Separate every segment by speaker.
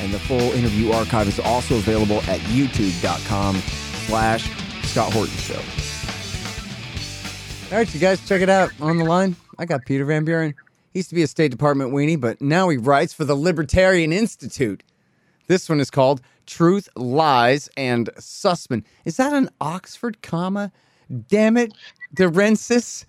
Speaker 1: and the full interview archive is also available at youtube.com slash Scott Horton Show. All right, you guys, check it out. On the line, I got Peter Van Buren. He used to be a State Department weenie, but now he writes for the Libertarian Institute. This one is called Truth, Lies, and Sussman. Is that an Oxford comma? Damn it, DeRensis.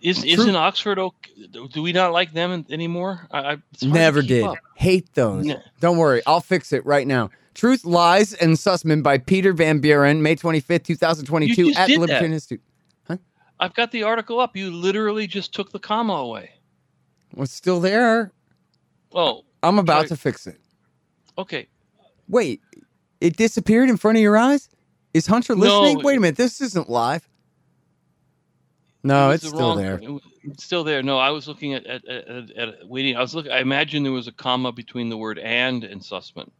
Speaker 2: Is isn't Oxford okay? Do we not like them anymore? I, I it's hard to
Speaker 1: Never did.
Speaker 2: up.
Speaker 1: Hate those.
Speaker 2: No.
Speaker 1: Don't worry, I'll fix it right now. Truth, Lies, and Sussman by Peter Van Buren, May 25th, 2022, at the
Speaker 2: did that.
Speaker 1: Libertarian Institute.
Speaker 2: I've got the article up. You literally just took the comma away.
Speaker 1: What's still there?
Speaker 2: Oh,
Speaker 1: I'm about to fix it.
Speaker 2: okay.
Speaker 1: Wait, it disappeared in front of your eyes? Is Hunter
Speaker 2: No.
Speaker 1: listening? Wait a minute, this isn't live. No,
Speaker 2: It
Speaker 1: it's
Speaker 2: the
Speaker 1: still
Speaker 2: wrong-
Speaker 1: there.
Speaker 2: it It's still there. No, I was looking at at, at, at, waiting. I was looking. I imagine there was a comma between the word "and" and Sussman.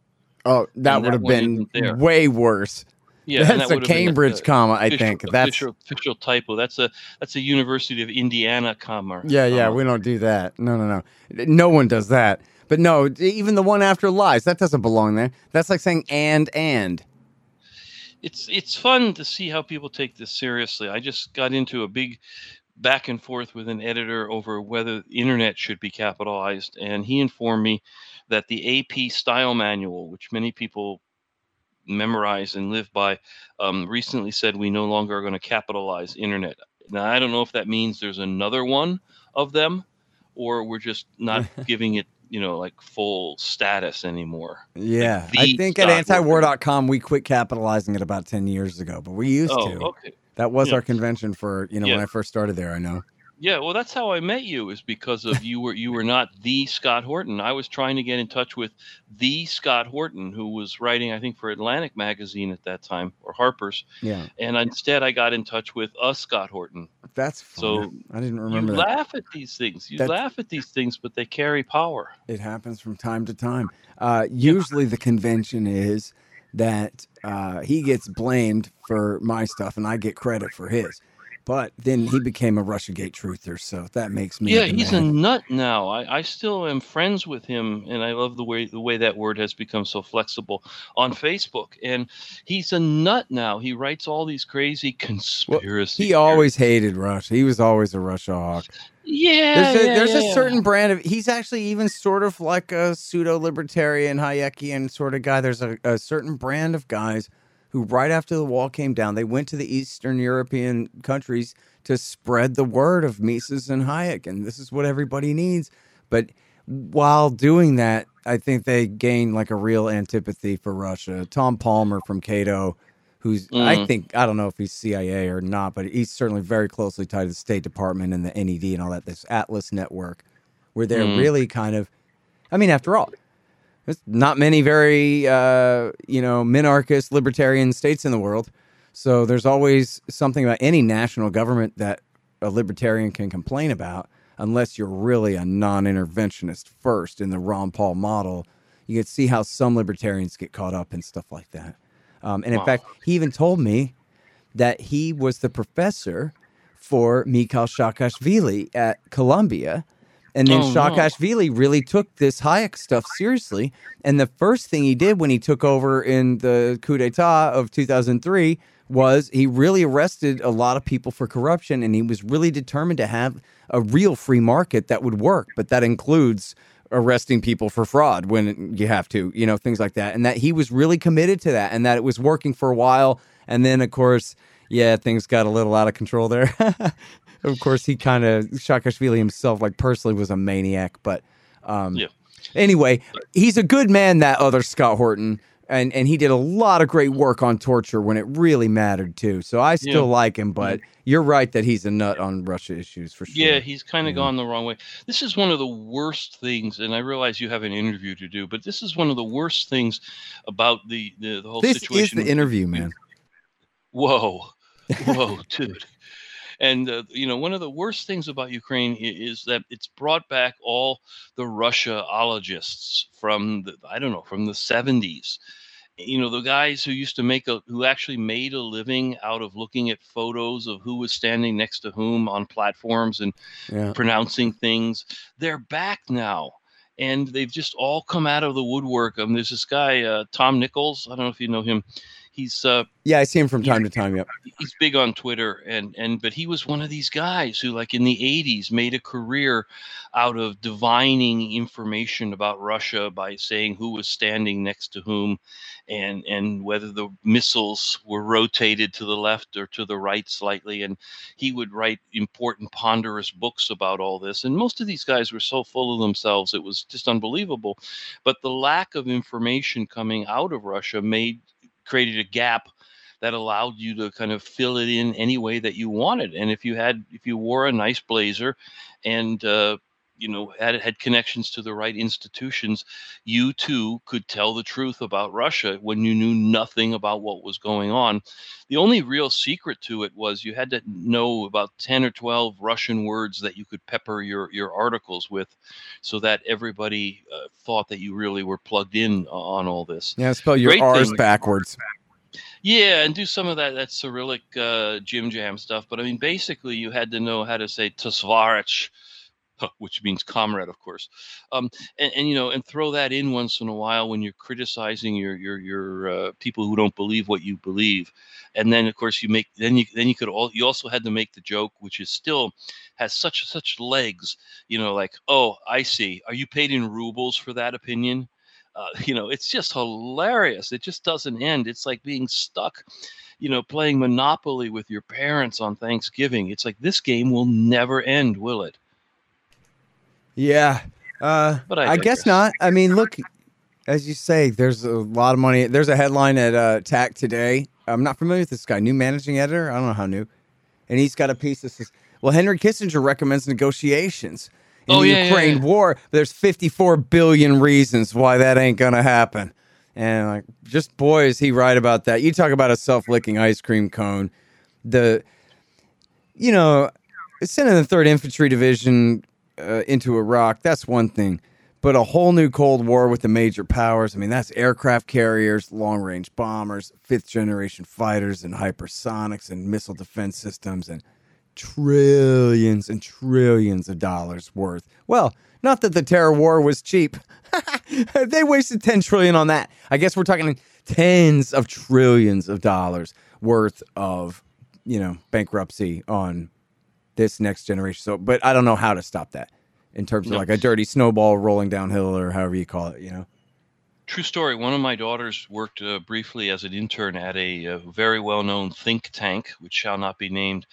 Speaker 1: Oh, that
Speaker 2: And
Speaker 1: would
Speaker 2: that
Speaker 1: have been way worse.
Speaker 2: Yeah,
Speaker 1: That's
Speaker 2: that
Speaker 1: a
Speaker 2: have been
Speaker 1: Cambridge comma, I
Speaker 2: official-
Speaker 1: think. That's
Speaker 2: official, official typo. That's a that's a University of Indiana comma.
Speaker 1: Yeah, yeah,
Speaker 2: comma.
Speaker 1: we don't do that. No, no, no. No one does that. But no, even the one after lies, that doesn't belong there. That's like saying and and.
Speaker 2: It's it's fun to see how people take this seriously. I just got into a big back and forth with an editor over whether internet should be capitalized, and he informed me that the AP style manual, which many people memorize and live by, um, recently said we no longer are going to capitalize internet. Now I don't know if that means there's another one of them, or we're just not giving it, you know, like full status anymore.
Speaker 1: Yeah.
Speaker 2: the
Speaker 1: I think at antiwar.com we quit capitalizing it about 10 years ago, but we used
Speaker 2: Oh,
Speaker 1: to.
Speaker 2: okay.
Speaker 1: That was
Speaker 2: Yeah.
Speaker 1: our convention for, you know, when I first started there, I know.
Speaker 2: Yeah, well, that's how I met you. Is because of you were you were not the Scott Horton. I was trying to get in touch with the Scott Horton, who was writing, I think, for Atlantic magazine at that time or Harper's,
Speaker 1: Yeah.
Speaker 2: and instead I got in touch with a Scott Horton.
Speaker 1: That's fun.
Speaker 2: So,
Speaker 1: I didn't
Speaker 2: You
Speaker 1: remember that.
Speaker 2: laugh at these things. You
Speaker 1: That's-
Speaker 2: laugh at these things, but they carry power.
Speaker 1: It happens from time to time. Uh, usually, the convention is that uh, he gets blamed for my stuff and I get credit for his. But then he became a Russiagate truther, so that makes me.
Speaker 2: Yeah, he's a nut now. I, I still am friends with him, and I love the way the way that word has become so flexible on Facebook. And he's a nut now. He writes all these crazy conspiracy.
Speaker 1: He
Speaker 2: theories.
Speaker 1: always hated Russia. He was always a Russia hawk.
Speaker 2: Yeah,
Speaker 1: There's a,
Speaker 2: yeah,
Speaker 1: there's
Speaker 2: yeah,
Speaker 1: a certain brand of. He's actually even sort of like a pseudo libertarian Hayekian sort of guy. There's a, a certain brand of guys who, right after the wall came down, they went to the Eastern European countries to spread the word of Mises and Hayek, and this is what everybody needs. But while doing that, I think they gain like a real antipathy for Russia. Tom Palmer from Cato, who's I
Speaker 2: Mhm.
Speaker 1: think I don't know if he's CIA or not, but he's certainly very closely tied to the State Department and the NED and all that. This Atlas network, where they're
Speaker 2: Mhm.
Speaker 1: really kind of, I mean, after all, there's not many very uh, you know minarchist libertarian states in the world, so there's always something about any national government that a libertarian can complain about, unless you're really a non-interventionist first in the Ron Paul model. You can see how some libertarians get caught up in stuff like that. Um, and in
Speaker 2: Wow.
Speaker 1: fact, he even told me that he was the professor for Mikhail Saakashvili at Columbia. And then
Speaker 2: Oh, no.
Speaker 1: Really took this Hayek stuff seriously. And the first thing he did when he took over in the coup d'etat of 2003 was he really arrested a lot of people for corruption. And he was really determined to have a real free market that would work. But that includes arresting people for fraud when you have to, you know, things like that. And that he was really committed to that and that it was working for a while. And then, of course, yeah, things got a little out of control there. of course, he kind of, Saakashvili himself, like personally, was a maniac. But um,
Speaker 2: Yeah.
Speaker 1: anyway, he's a good man, that other Scott Horton. and and he did a lot of great work on torture when it really mattered too. So I still
Speaker 2: Yeah.
Speaker 1: like him, but you're right that he's a nut on Russia issues for sure.
Speaker 2: Yeah, he's kind of gone the wrong way. This is one of the worst things, and I realize you have an interview to do, but this is one of the worst things about the the, the whole
Speaker 1: this is the interview, man.
Speaker 2: Whoa, whoa, dude. And uh, you know, one of the worst things about Ukraine is that it's brought back all the Russiaologists from the I don't know from the seventies. You know, the guys who used to make a who actually made a living out of looking at photos of who was standing next to whom on platforms and
Speaker 1: Yeah.
Speaker 2: pronouncing things. They're back now. And they've just all come out of the woodwork. Um, there's this guy, uh, Tom Nichols. I don't know if you know him. He's uh,
Speaker 1: Yeah, I see him from time to time. Yep.
Speaker 2: he's big on Twitter and and but he was one of these guys who like in the 80s made a career out of divining information about Russia by saying who was standing next to whom and and whether the missiles were rotated to the left or to the right slightly and he would write important ponderous books about all this and most of these guys were so full of themselves it was just unbelievable but the lack of information coming out of Russia made created a gap that allowed you to kind of fill it in any way that you wanted. And if you had, if you wore a nice blazer, and uh, you know had had connections to the right institutions, you too could tell the truth about Russia when you knew nothing about what was going on. The only real secret to it was you had to know about ten or twelve Russian words that you could pepper your your articles with, so that everybody uh, thought that you really were plugged in on all this.
Speaker 1: Yeah, spell your
Speaker 2: Great
Speaker 1: R's
Speaker 2: thing.
Speaker 1: backwards.
Speaker 2: Yeah, and do some of that that Cyrillic uh, Jim Jam stuff. But I mean, basically, you had to know how to say Tosvarich, which means comrade, of course, um, and, and you know, and throw that in once in a while when you're criticizing your your your uh, people who don't believe what you believe. And then, of course, you make then you then you could all you also had to make the joke, which is still has such such legs. You know, like, oh, I see. Are you paid in rubles for that opinion? uh, you know it's just hilarious it just doesn't end it's like being stuck you know playing monopoly with your parents on thanksgiving it's like this game will never end will it
Speaker 1: Yeah. Uh,
Speaker 2: But
Speaker 1: I,
Speaker 2: I
Speaker 1: guess not. I mean, look, as you say, there's a lot of money. There's a headline at uh, TAC today. I'm not familiar with this guy, new managing editor. I don't know how new. And he's got a piece that says, well, Henry Kissinger recommends negotiations in
Speaker 2: Oh,
Speaker 1: the
Speaker 2: yeah, yeah,
Speaker 1: Ukraine
Speaker 2: yeah.
Speaker 1: war. But there's 54 billion reasons why that ain't going to happen. And like, just boy, is he right about that. You talk about a self licking ice cream cone. The, you know, sending the 3rd Infantry Division uh, into Iraq, that's one thing. But a whole new Cold War with the major powers, I mean, that's aircraft carriers, long range bombers, fifth generation fighters, and hypersonics, and missile defense systems, and trillions and trillions of dollars worth. Well, not that the terror war was cheap. they wasted 10 trillion on that. I guess we're talking tens of trillions of dollars worth of, you know, bankruptcy on this next generation. So, but I don't know how to stop that in terms of
Speaker 2: No.
Speaker 1: like a dirty snowball rolling downhill or however you call it, you know?
Speaker 2: true story one of my daughters worked uh, briefly as an intern at a uh, very well-known think tank which shall not be named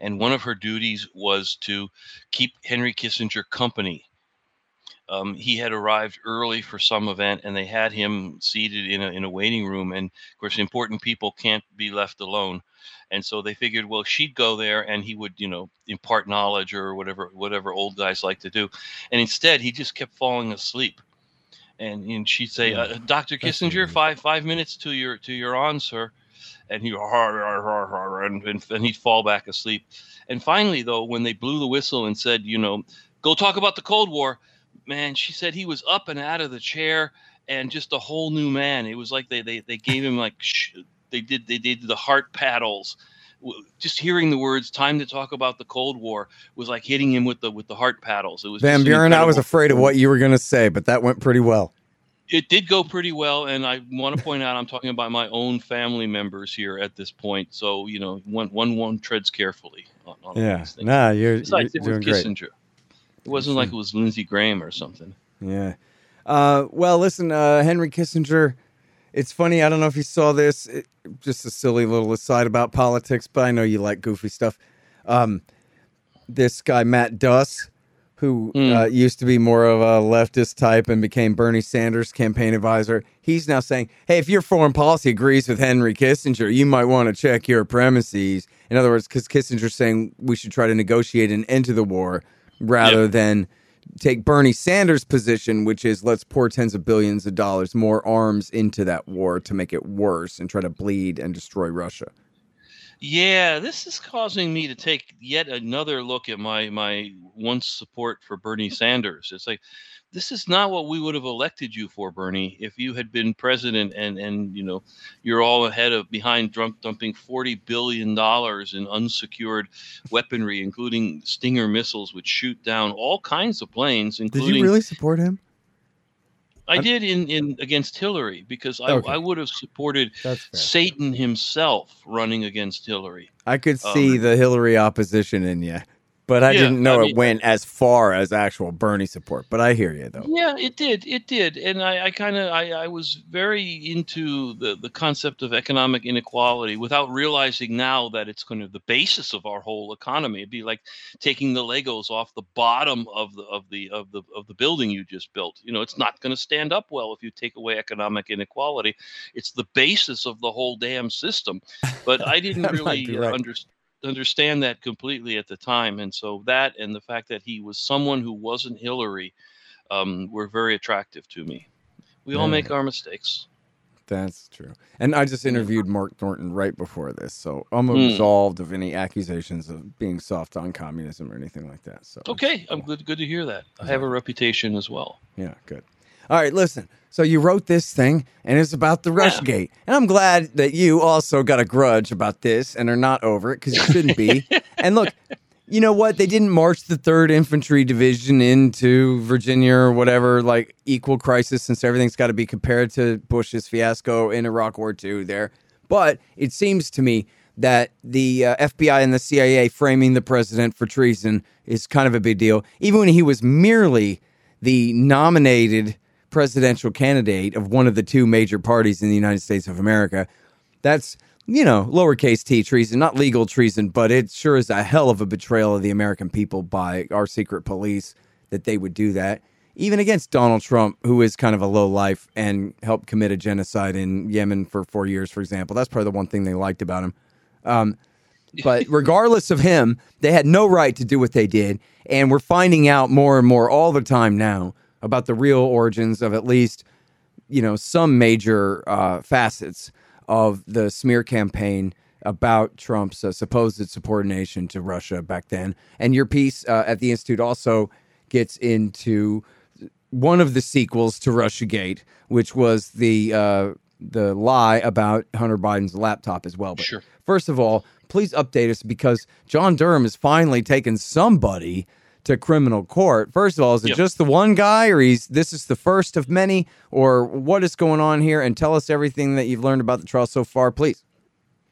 Speaker 2: and one of her duties was to keep henry kissinger company um, he had arrived early for some event and they had him seated in a, in a waiting room and of course important people can't be left alone and so they figured well she'd go there and he would you know impart knowledge or whatever whatever old guys like to do and instead he just kept falling asleep. And, and she'd say
Speaker 1: Yeah,
Speaker 2: uh, dr kissinger five five minutes to your to your on sir. And he and, and, and he'd fall back asleep. And finally though when they blew the whistle and said you know go talk about the cold war man she said he was up and out of the chair and just a whole new man. It was like they they, they gave him like sh- they did they did the heart paddles just hearing the words "time to talk about the Cold War" was like hitting him with the with the heart paddles. It was
Speaker 1: Van Buren, I was afraid of what you were going to say, but that went pretty well.
Speaker 2: it did go pretty well and i want to point out i'm talking about my own family members here at this point so you know one one one treads carefully on, on
Speaker 1: Yeah.
Speaker 2: these things.
Speaker 1: Nah, you're,
Speaker 2: besides
Speaker 1: you're
Speaker 2: it
Speaker 1: doing
Speaker 2: was
Speaker 1: great.
Speaker 2: kissinger it wasn't like it was lindsey graham or something
Speaker 1: Yeah. Uh, well, listen, uh, Henry Kissinger. It's funny. I don't know if you saw this. It, just a silly little aside about politics, but I know you like goofy stuff. Um, this guy Matt Duss who mm. uh, used to be more of a leftist type and became Bernie Sanders' campaign advisor, he's now saying, hey, if your foreign policy agrees with Henry Kissinger, you might want to check your premises. In other words, because Kissinger's saying we should try to negotiate an end to the war rather yep. than take Bernie Sanders' position, which is let's pour tens of billions of dollars more arms into that war to make it worse and try to bleed and destroy Russia.
Speaker 2: Yeah, this is causing me to take yet another look at my my once support for Bernie Sanders. It's like this is not what we would have elected you for, Bernie, if you had been president and and you know you're all ahead of behind Trump dumping forty billion dollars in unsecured weaponry, including Stinger missiles, which shoot down all kinds of planes. Including,
Speaker 1: Did you really support him?
Speaker 2: I did in, in against Hillary because I, okay. I would have supported Satan himself running against Hillary.
Speaker 1: I could see um, the Hillary opposition in you but I yeah, didn't know I mean, it went as far as actual Bernie support. But I hear you though.
Speaker 2: Yeah, it did. It did, and I, I kind of I, I was very into the the concept of economic inequality without realizing now that it's kind of the basis of our whole economy. It'd be like taking the Legos off the bottom of the of the of the of the building you just built. You know, it's not going to stand up well if you take away economic inequality. It's the basis of the whole damn system. But I didn't really right. understand understand that completely at the time, and so that and the fact that he was someone who wasn't Hillary um, were very attractive to me. We all make our mistakes.
Speaker 1: That's true. And I just interviewed Mark Thornton right before this, so I'm hmm. absolved mm. of any accusations of being soft on communism or anything like that. So
Speaker 2: okay, I'm good. Good to hear that. I have a reputation as well.
Speaker 1: Yeah, good. All right, listen. So you wrote this thing, and it's about the Rushgate, yeah. and I'm glad that you also got a grudge about this and are not over it because you shouldn't be. and look, you know what? They didn't march the Third Infantry Division into Virginia or whatever, like equal crisis, since everything's got to be compared to Bush's fiasco in Iraq War II. There, but it seems to me that the uh, FBI and the CIA framing the president for treason is kind of a big deal, even when he was merely the nominated presidential candidate of one of the two major parties in the United States of America. That's, you know, lowercase t treason, not legal treason, but it sure is a hell of a betrayal of the American people by our secret police that they would do that. Even against Donald Trump, who is kind of a low life and helped commit a genocide in Yemen for four years, for example. That's probably the one thing they liked about him. Um, but regardless of him, they had no right to do what they did. And we're finding out more and more all the time now about the real origins of at least, you know, some major uh, facets of the smear campaign about Trump's uh, supposed subordination to Russia back then. And your piece uh, at the Institute also gets into one of the sequels to Russiagate, which was the uh, the lie about Hunter Biden's laptop as well.
Speaker 2: But sure.
Speaker 1: First of all, please update us because John Durham has finally taken somebody to criminal court. First of all, is it yep. just the one guy, or he's this is the first of many, or what is going on here? And tell us everything that you've learned about the trial so far, please.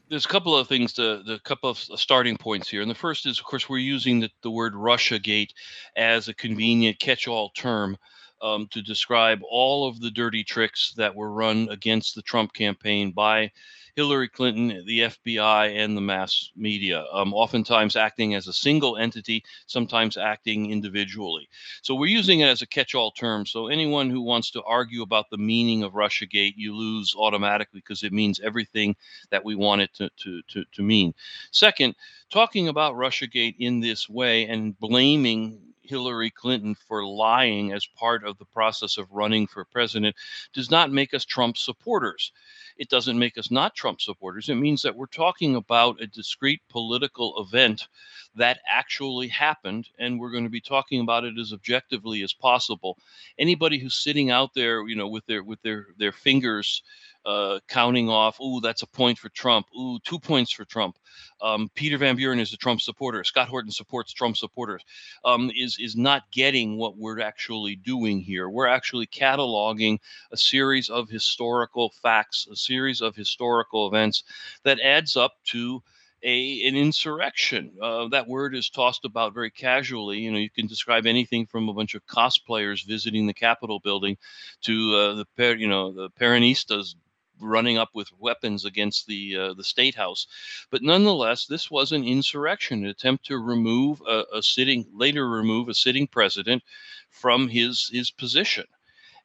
Speaker 2: There's a couple of things, to, the couple of starting points here, and the first is, of course, we're using the, the word RussiaGate as a convenient catch-all term. Um, to describe all of the dirty tricks that were run against the Trump campaign by Hillary Clinton, the FBI, and the mass media, um, oftentimes acting as a single entity, sometimes acting individually. So we're using it as a catch all term. So anyone who wants to argue about the meaning of Russiagate, you lose automatically because it means everything that we want it to, to, to, to mean. Second, talking about Russiagate in this way and blaming Hillary Clinton for lying as part of the process of running for president does not make us Trump supporters. It doesn't make us not Trump supporters. It means that we're talking about a discrete political event that actually happened, and we're going to be talking about it as objectively as possible. Anybody who's sitting out there, you know, with their with their their fingers uh, counting off, ooh, that's a point for Trump. Ooh, two points for Trump. Um, Peter Van Buren is a Trump supporter. Scott Horton supports Trump supporters. Um, is is not getting what we're actually doing here. We're actually cataloging a series of historical facts, a series of historical events that adds up to a an insurrection. Uh, that word is tossed about very casually. You know, you can describe anything from a bunch of cosplayers visiting the Capitol building to uh, the you know the Peronistas running up with weapons against the uh, the state house. But nonetheless, this was an insurrection, an attempt to remove a, a sitting later remove a sitting president from his his position.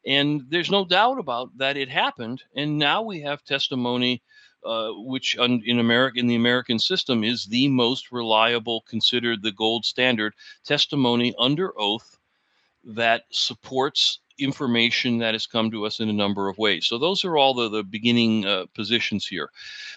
Speaker 2: And there's no doubt about that it happened. And now we have testimony, uh, which in America in the American system is the most reliable, considered the gold standard testimony under oath that supports information that has come to us in a number of ways. So those are all the, the beginning uh, positions here.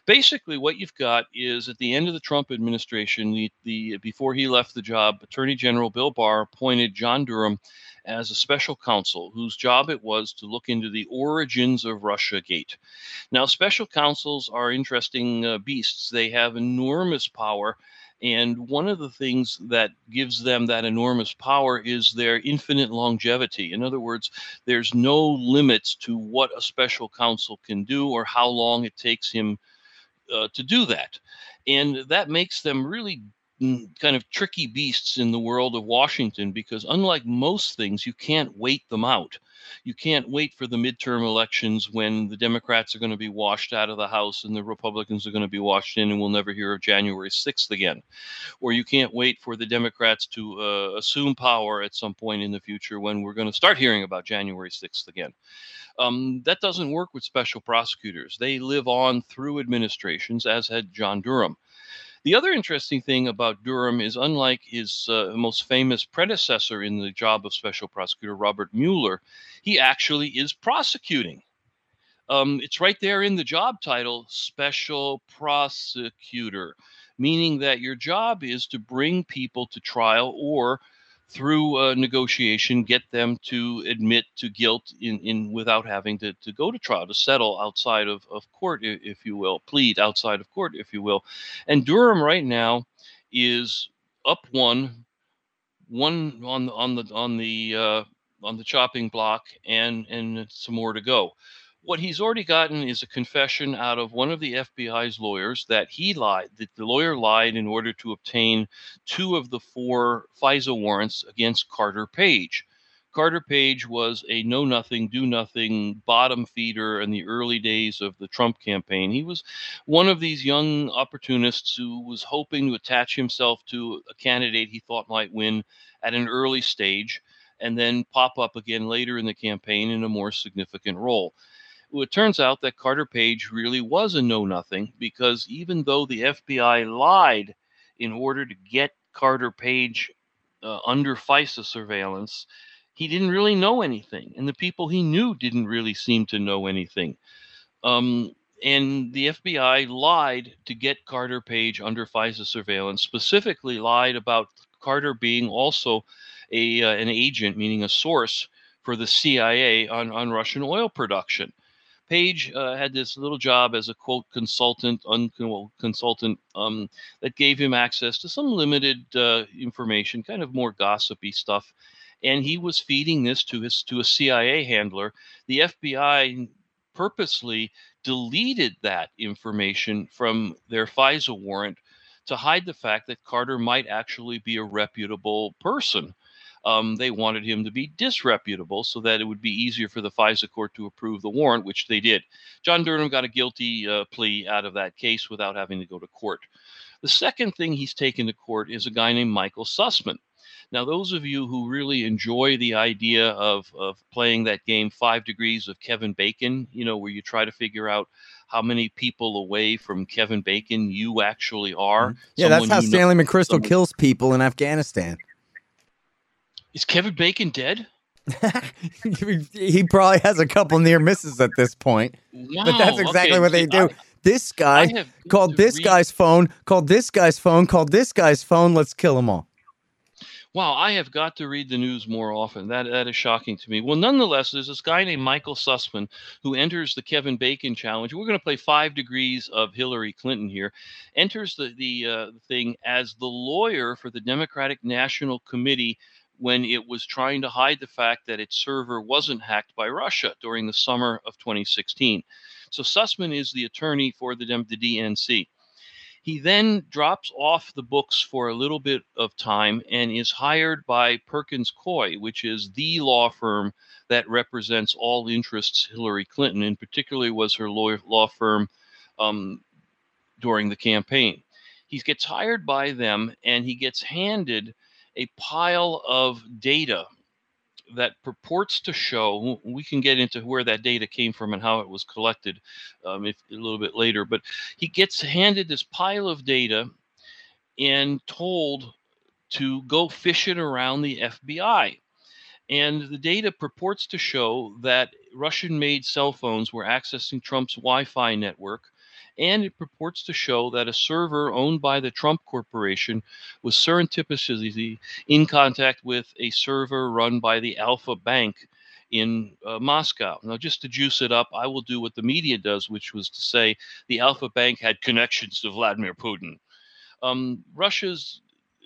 Speaker 2: Basically, what you've got is at the end of the Trump administration, the, the before he left the job, Attorney General Bill Barr appointed John Durham as a special counsel whose job it was to look into the origins of Russia Gate. Now, special counsels are interesting uh, beasts. They have enormous power and one of the things that gives them that enormous power is their infinite longevity. In other words, there's no limits to what a special counsel can do or how long it takes him uh, to do that. And that makes them really mm, kind of tricky beasts in the world of Washington because, unlike most things, you can't wait them out. You can't wait for the midterm elections when the Democrats are going to be washed out of the House and the Republicans are going to be washed in, and we'll never hear of January 6th again. Or you can't wait for the Democrats to uh, assume power at some point in the future when we're going to start hearing about January 6th again. Um, that doesn't work with special prosecutors. They live on through administrations, as had John Durham. The other interesting thing about Durham is, unlike his uh, most famous predecessor in the job of special prosecutor, Robert Mueller, he actually is prosecuting. Um, it's right there in the job title, special prosecutor, meaning that your job is to bring people to trial or through negotiation get them to admit to guilt in, in without having to, to go to trial to settle outside of, of court if you will plead outside of court if you will. And durham right now is up one one on on the on the uh, on the chopping block and and some more to go what he's already gotten is a confession out of one of the FBI's lawyers that he lied, that the lawyer lied in order to obtain two of the four FISA warrants against Carter Page. Carter Page was a know nothing, do nothing bottom feeder in the early days of the Trump campaign. He was one of these young opportunists who was hoping to attach himself to a candidate he thought might win at an early stage and then pop up again later in the campaign in a more significant role. Well, it turns out that Carter Page really was a know nothing because even though the FBI lied in order to get Carter Page uh, under FISA surveillance, he didn't really know anything. And the people he knew didn't really seem to know anything. Um, and the FBI lied to get Carter Page under FISA surveillance, specifically lied about Carter being also a, uh, an agent, meaning a source for the CIA on, on Russian oil production. Page uh, had this little job as a quote consultant, unquote consultant, um, that gave him access to some limited uh, information, kind of more gossipy stuff. And he was feeding this to his to a CIA handler. The FBI purposely deleted that information from their FISA warrant to hide the fact that Carter might actually be a reputable person um, they wanted him to be disreputable so that it would be easier for the FISA court to approve the warrant, which they did. John Durham got a guilty uh, plea out of that case without having to go to court. The second thing he's taken to court is a guy named Michael Sussman. Now, those of you who really enjoy the idea of, of playing that game, Five Degrees of Kevin Bacon, you know, where you try to figure out how many people away from Kevin Bacon you actually are.
Speaker 3: Mm-hmm. Yeah, that's how Stanley know, McChrystal someone... kills people in Afghanistan.
Speaker 2: Is Kevin Bacon dead?
Speaker 3: he probably has a couple near misses at this point. But that's exactly okay. what they do. I, this guy called this read... guy's phone, called this guy's phone, called this guy's phone. Let's kill them all.
Speaker 2: Wow, I have got to read the news more often. That that is shocking to me. Well, nonetheless, there's this guy named Michael Sussman who enters the Kevin Bacon challenge. We're going to play five degrees of Hillary Clinton here. Enters the the uh, thing as the lawyer for the Democratic National Committee when it was trying to hide the fact that its server wasn't hacked by Russia during the summer of 2016. So Sussman is the attorney for the, the DNC. He then drops off the books for a little bit of time and is hired by Perkins Coie, which is the law firm that represents all interests Hillary Clinton, and particularly was her law, law firm um, during the campaign. He gets hired by them and he gets handed a pile of data that purports to show we can get into where that data came from and how it was collected um, if, a little bit later but he gets handed this pile of data and told to go fishing around the fbi and the data purports to show that russian made cell phones were accessing trump's wi-fi network and it purports to show that a server owned by the Trump Corporation was surreptitiously in contact with a server run by the Alpha Bank in uh, Moscow. Now, just to juice it up, I will do what the media does, which was to say the Alpha Bank had connections to Vladimir Putin. Um, Russia's,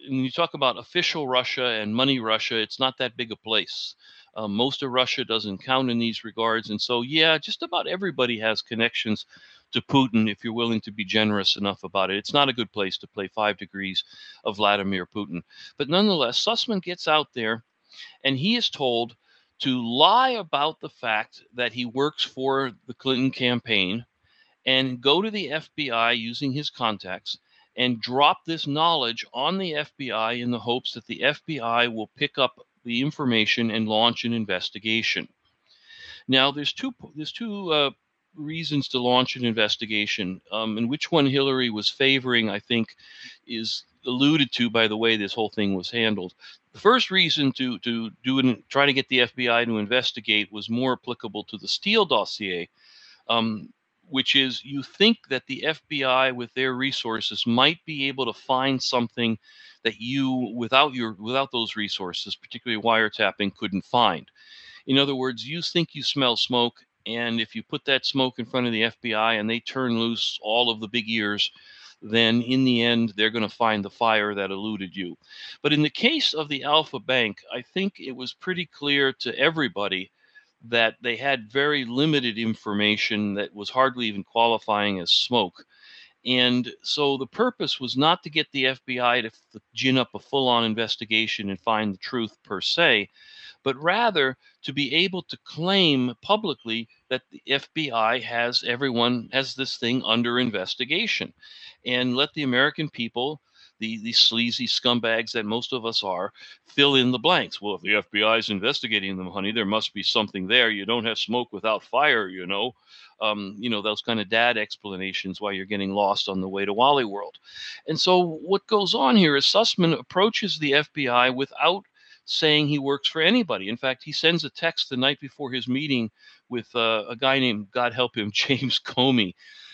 Speaker 2: when you talk about official Russia and money Russia, it's not that big a place. Um, most of Russia doesn't count in these regards. And so, yeah, just about everybody has connections to Putin if you're willing to be generous enough about it. It's not a good place to play five degrees of Vladimir Putin. But nonetheless, Sussman gets out there and he is told to lie about the fact that he works for the Clinton campaign and go to the FBI using his contacts and drop this knowledge on the FBI in the hopes that the FBI will pick up the information and launch an investigation. Now, there's two there's two uh, reasons to launch an investigation, um, and which one Hillary was favoring, I think, is alluded to by the way this whole thing was handled. The first reason to to do and try to get the FBI to investigate was more applicable to the Steele dossier, um, which is you think that the FBI, with their resources, might be able to find something that you, without your without those resources, particularly wiretapping, couldn't find. In other words, you think you smell smoke, and if you put that smoke in front of the FBI and they turn loose all of the big ears, then in the end, they're going to find the fire that eluded you. But in the case of the Alpha Bank, I think it was pretty clear to everybody that they had very limited information that was hardly even qualifying as smoke. And so the purpose was not to get the FBI to gin up a full on investigation and find the truth per se, but rather to be able to claim publicly that the FBI has everyone has this thing under investigation and let the American people the, the sleazy scumbags that most of us are fill in the blanks. Well, if the FBI is investigating them, honey, there must be something there. You don't have smoke without fire, you know. Um, you know, those kind of dad explanations why you're getting lost on the way to Wally World. And so what goes on here is Sussman approaches the FBI without saying he works for anybody. In fact, he sends a text the night before his meeting with uh, a guy named, God help him, James Comey,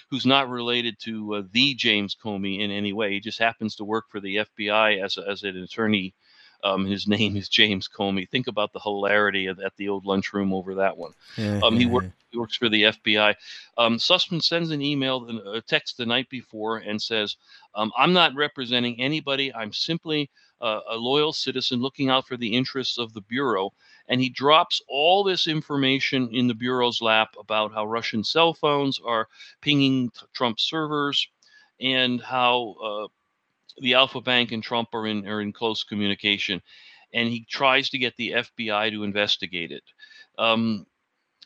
Speaker 2: who's not related to uh, the James Comey in any way. He just happens to work for the FBI as, a, as an attorney. Um, his name is James Comey. Think about the hilarity at, at the old lunchroom over that one. Um, he, work, he works for the FBI. Um, Sussman sends an email, a text the night before, and says, um, I'm not representing anybody. I'm simply a loyal citizen looking out for the interests of the Bureau. And he drops all this information in the Bureau's lap about how Russian cell phones are pinging Trump servers and how uh, the Alpha Bank and Trump are in, are in close communication. And he tries to get the FBI to investigate it. Um,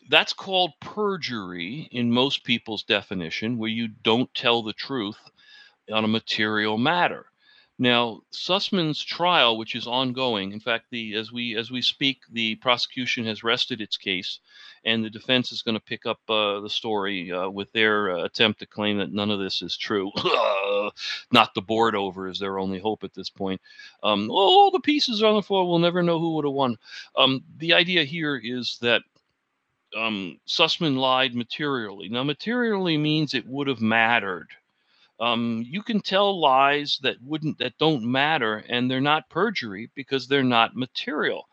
Speaker 2: that's called perjury in most people's definition, where you don't tell the truth on a material matter. Now, Sussman's trial, which is ongoing, in fact, the as we as we speak, the prosecution has rested its case, and the defense is going to pick up uh, the story uh, with their uh, attempt to claim that none of this is true. Not the board over is their only hope at this point. Um, all the pieces are on the floor. We'll never know who would have won. Um, the idea here is that um, Sussman lied materially. Now, materially means it would have mattered um, you can tell lies that wouldn't that don't matter and they're not perjury because they're not material.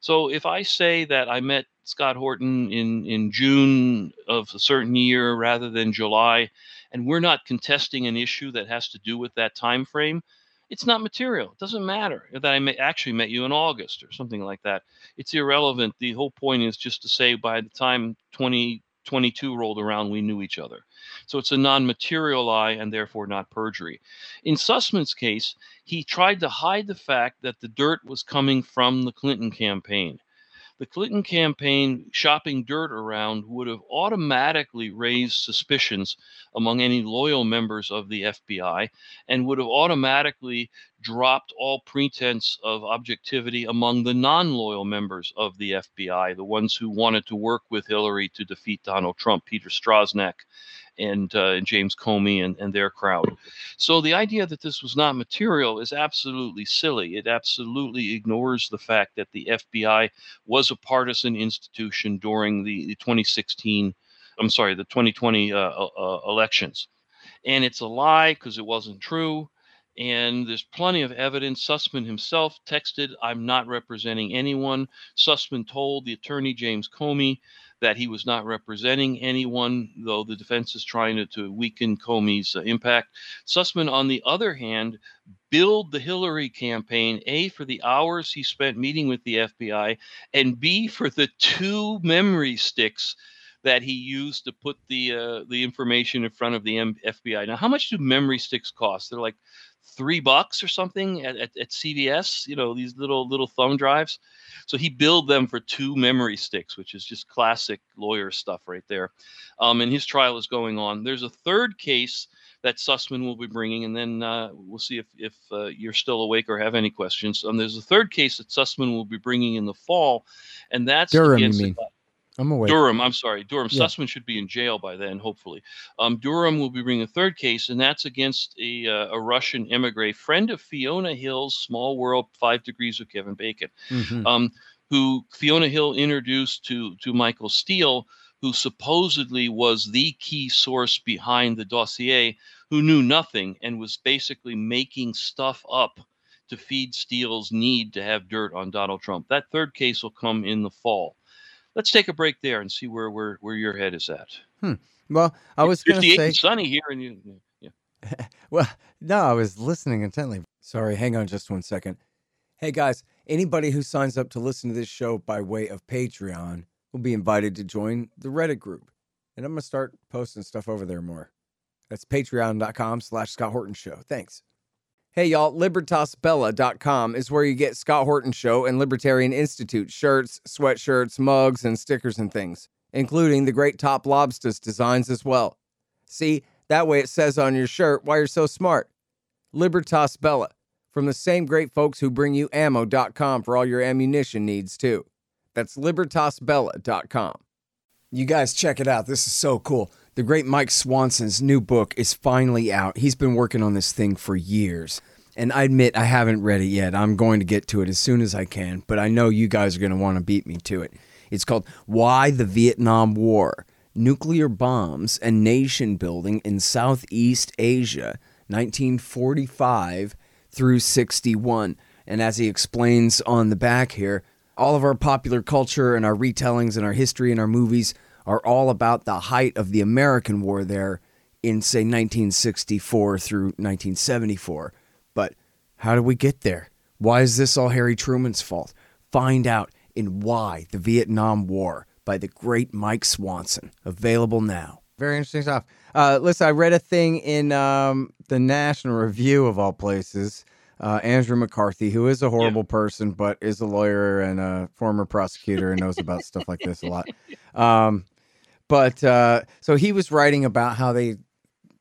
Speaker 2: So if i say that i met scott horton in in june of a certain year rather than july and we're not contesting an issue that has to do with that time frame it's not material. It doesn't matter that i may actually met you in august or something like that. It's irrelevant. The whole point is just to say by the time 20 22 rolled around, we knew each other. So it's a non material lie and therefore not perjury. In Sussman's case, he tried to hide the fact that the dirt was coming from the Clinton campaign the Clinton campaign shopping dirt around would have automatically raised suspicions among any loyal members of the FBI and would have automatically dropped all pretense of objectivity among the non loyal members of the FBI, the ones who wanted to work with Hillary to defeat Donald Trump, Peter Strzok and, uh, James Comey and, and their crowd. So the idea that this was not material is absolutely silly. It absolutely ignores the fact that the FBI was a partisan institution during the, the 2016, I'm sorry, the 2020 uh, uh, uh, elections. And it's a lie because it wasn't true. And there's plenty of evidence. Sussman himself texted, I'm not representing anyone. Sussman told the attorney, James Comey, that he was not representing anyone, though the defense is trying to, to weaken Comey's uh, impact. Sussman, on the other hand, billed the Hillary campaign A for the hours he spent meeting with the FBI, and B for the two memory sticks that he used to put the uh, the information in front of the M- FBI. Now, how much do memory sticks cost? They're like three bucks or something at, at, at CVS. You know these little little thumb drives. So he billed them for two memory sticks, which is just classic lawyer stuff right there. Um, and his trial is going on. There's a third case that Sussman will be bringing, and then uh, we'll see if, if uh, you're still awake or have any questions. Um, there's a third case that Sussman will be bringing in the fall, and that's
Speaker 1: Durham, you mean?
Speaker 2: I'm away. Durham, I'm sorry. Durham. Yeah. Sussman should be in jail by then, hopefully. Um, Durham will be bringing a third case, and that's against a, uh, a Russian emigre, friend of Fiona Hill's Small World, Five Degrees of Kevin Bacon, mm-hmm. um, who Fiona Hill introduced to, to Michael Steele, who supposedly was the key source behind the dossier, who knew nothing and was basically making stuff up to feed Steele's need to have dirt on Donald Trump. That third case will come in the fall let's take a break there and see where where, where your head is at.
Speaker 1: Hmm. Well, I was going to say
Speaker 2: sunny here, and you. Yeah.
Speaker 1: well, no, I was listening intently. Sorry, hang on just one second. Hey guys, anybody who signs up to listen to this show by way of Patreon will be invited to join the Reddit group, and I'm gonna start posting stuff over there more. That's patreon.com/slash Scott Horton Show. Thanks. Hey, y'all, LibertasBella.com is where you get Scott Horton Show and Libertarian Institute shirts, sweatshirts, mugs, and stickers and things, including the great Top Lobsters designs as well. See, that way it says on your shirt why you're so smart. Libertas Bella, from the same great folks who bring you ammo.com for all your ammunition needs, too. That's libertasbella.com. You guys, check it out. This is so cool. The great Mike Swanson's new book is finally out. He's been working on this thing for years. And I admit I haven't read it yet. I'm going to get to it as soon as I can, but I know you guys are going to want to beat me to it. It's called Why the Vietnam War Nuclear Bombs and Nation Building in Southeast Asia, 1945 through 61. And as he explains on the back here, all of our popular culture and our retellings and our history and our movies are all about the height of the American war there in, say, 1964 through 1974. But how do we get there? Why is this all Harry Truman's fault? Find out in Why the Vietnam War by the great Mike Swanson. Available now. Very interesting stuff. Uh, listen, I read a thing in um, the National Review of all places. Uh, Andrew McCarthy, who is a horrible yeah. person, but is a lawyer and a former prosecutor and knows about stuff like this a lot. Um, but uh, so he was writing about how they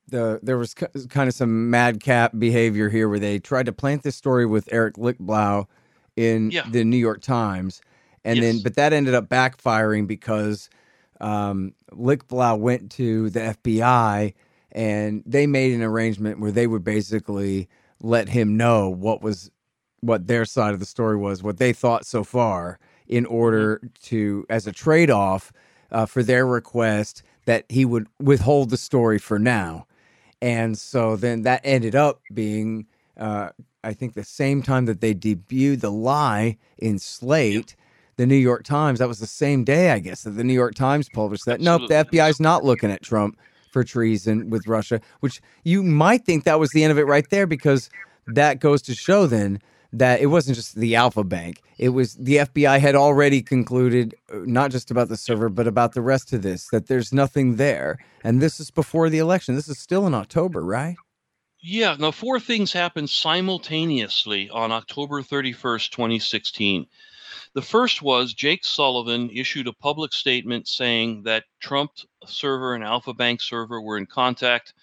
Speaker 1: the there was kind of some madcap behavior here where they tried to plant this story with Eric Lichtblau in yeah. the New York Times, and yes. then but that ended up backfiring because um, Lichtblau went to the FBI and they made an arrangement where they would basically let him know what was what their side of the story was, what they thought so far, in order mm-hmm. to as a trade off uh, for their request that he would withhold the story for now. And so then that ended up being, uh, I think, the same time that they debuted The Lie in Slate, the New York Times. That was the same day, I guess, that the New York Times published that. Absolutely. Nope, the FBI's not looking at Trump for treason with Russia, which you might think that was the end of it right there because that goes to show then that it wasn't just the Alpha Bank. It was the FBI had already concluded, uh, not just about the server, but about the rest of this, that there's nothing there. And this is before the election. This is still in October, right?
Speaker 2: Yeah, now four things happened simultaneously on October 31st, 2016. The first was Jake Sullivan issued a public statement saying that Trump server and Alpha Bank server were in contact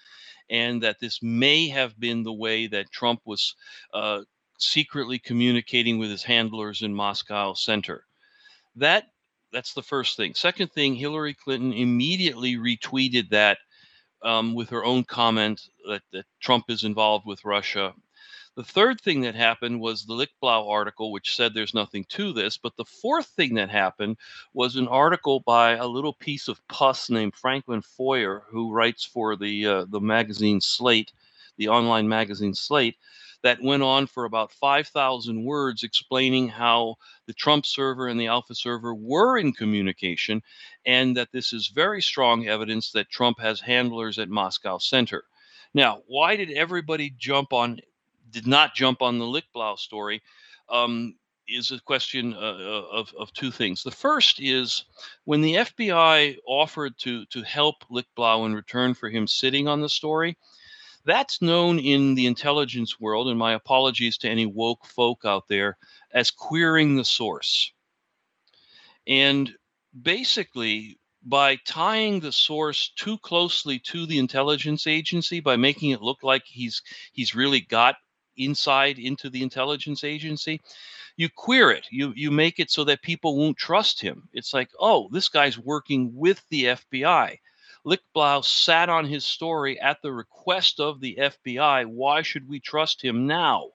Speaker 2: and that this may have been the way that Trump was uh, secretly communicating with his handlers in Moscow Center. That that's the first thing. Second thing, Hillary Clinton immediately retweeted that um, with her own comment that, that Trump is involved with Russia. The third thing that happened was the Lichtblau article, which said there's nothing to this. But the fourth thing that happened was an article by a little piece of pus named Franklin Foer, who writes for the uh, the magazine Slate, the online magazine Slate, that went on for about 5,000 words explaining how the Trump server and the Alpha server were in communication, and that this is very strong evidence that Trump has handlers at Moscow Center. Now, why did everybody jump on, did not jump on the Lichtblau story? Um, is a question uh, uh of, of two things. The first is when the FBI offered to to help Lichtblau in return for him sitting on the story, that's known in the intelligence world, and my apologies to any woke folk out there, as queering the source. And basically, by tying the source too closely to the intelligence agency, by making it look like he's he's really got inside into the intelligence agency, you queer it. You you make it so that people won't trust him. It's like, oh, this guy's working with the FBI. Lichtblau sat on his story at the request of the FBI. Why should we trust him now?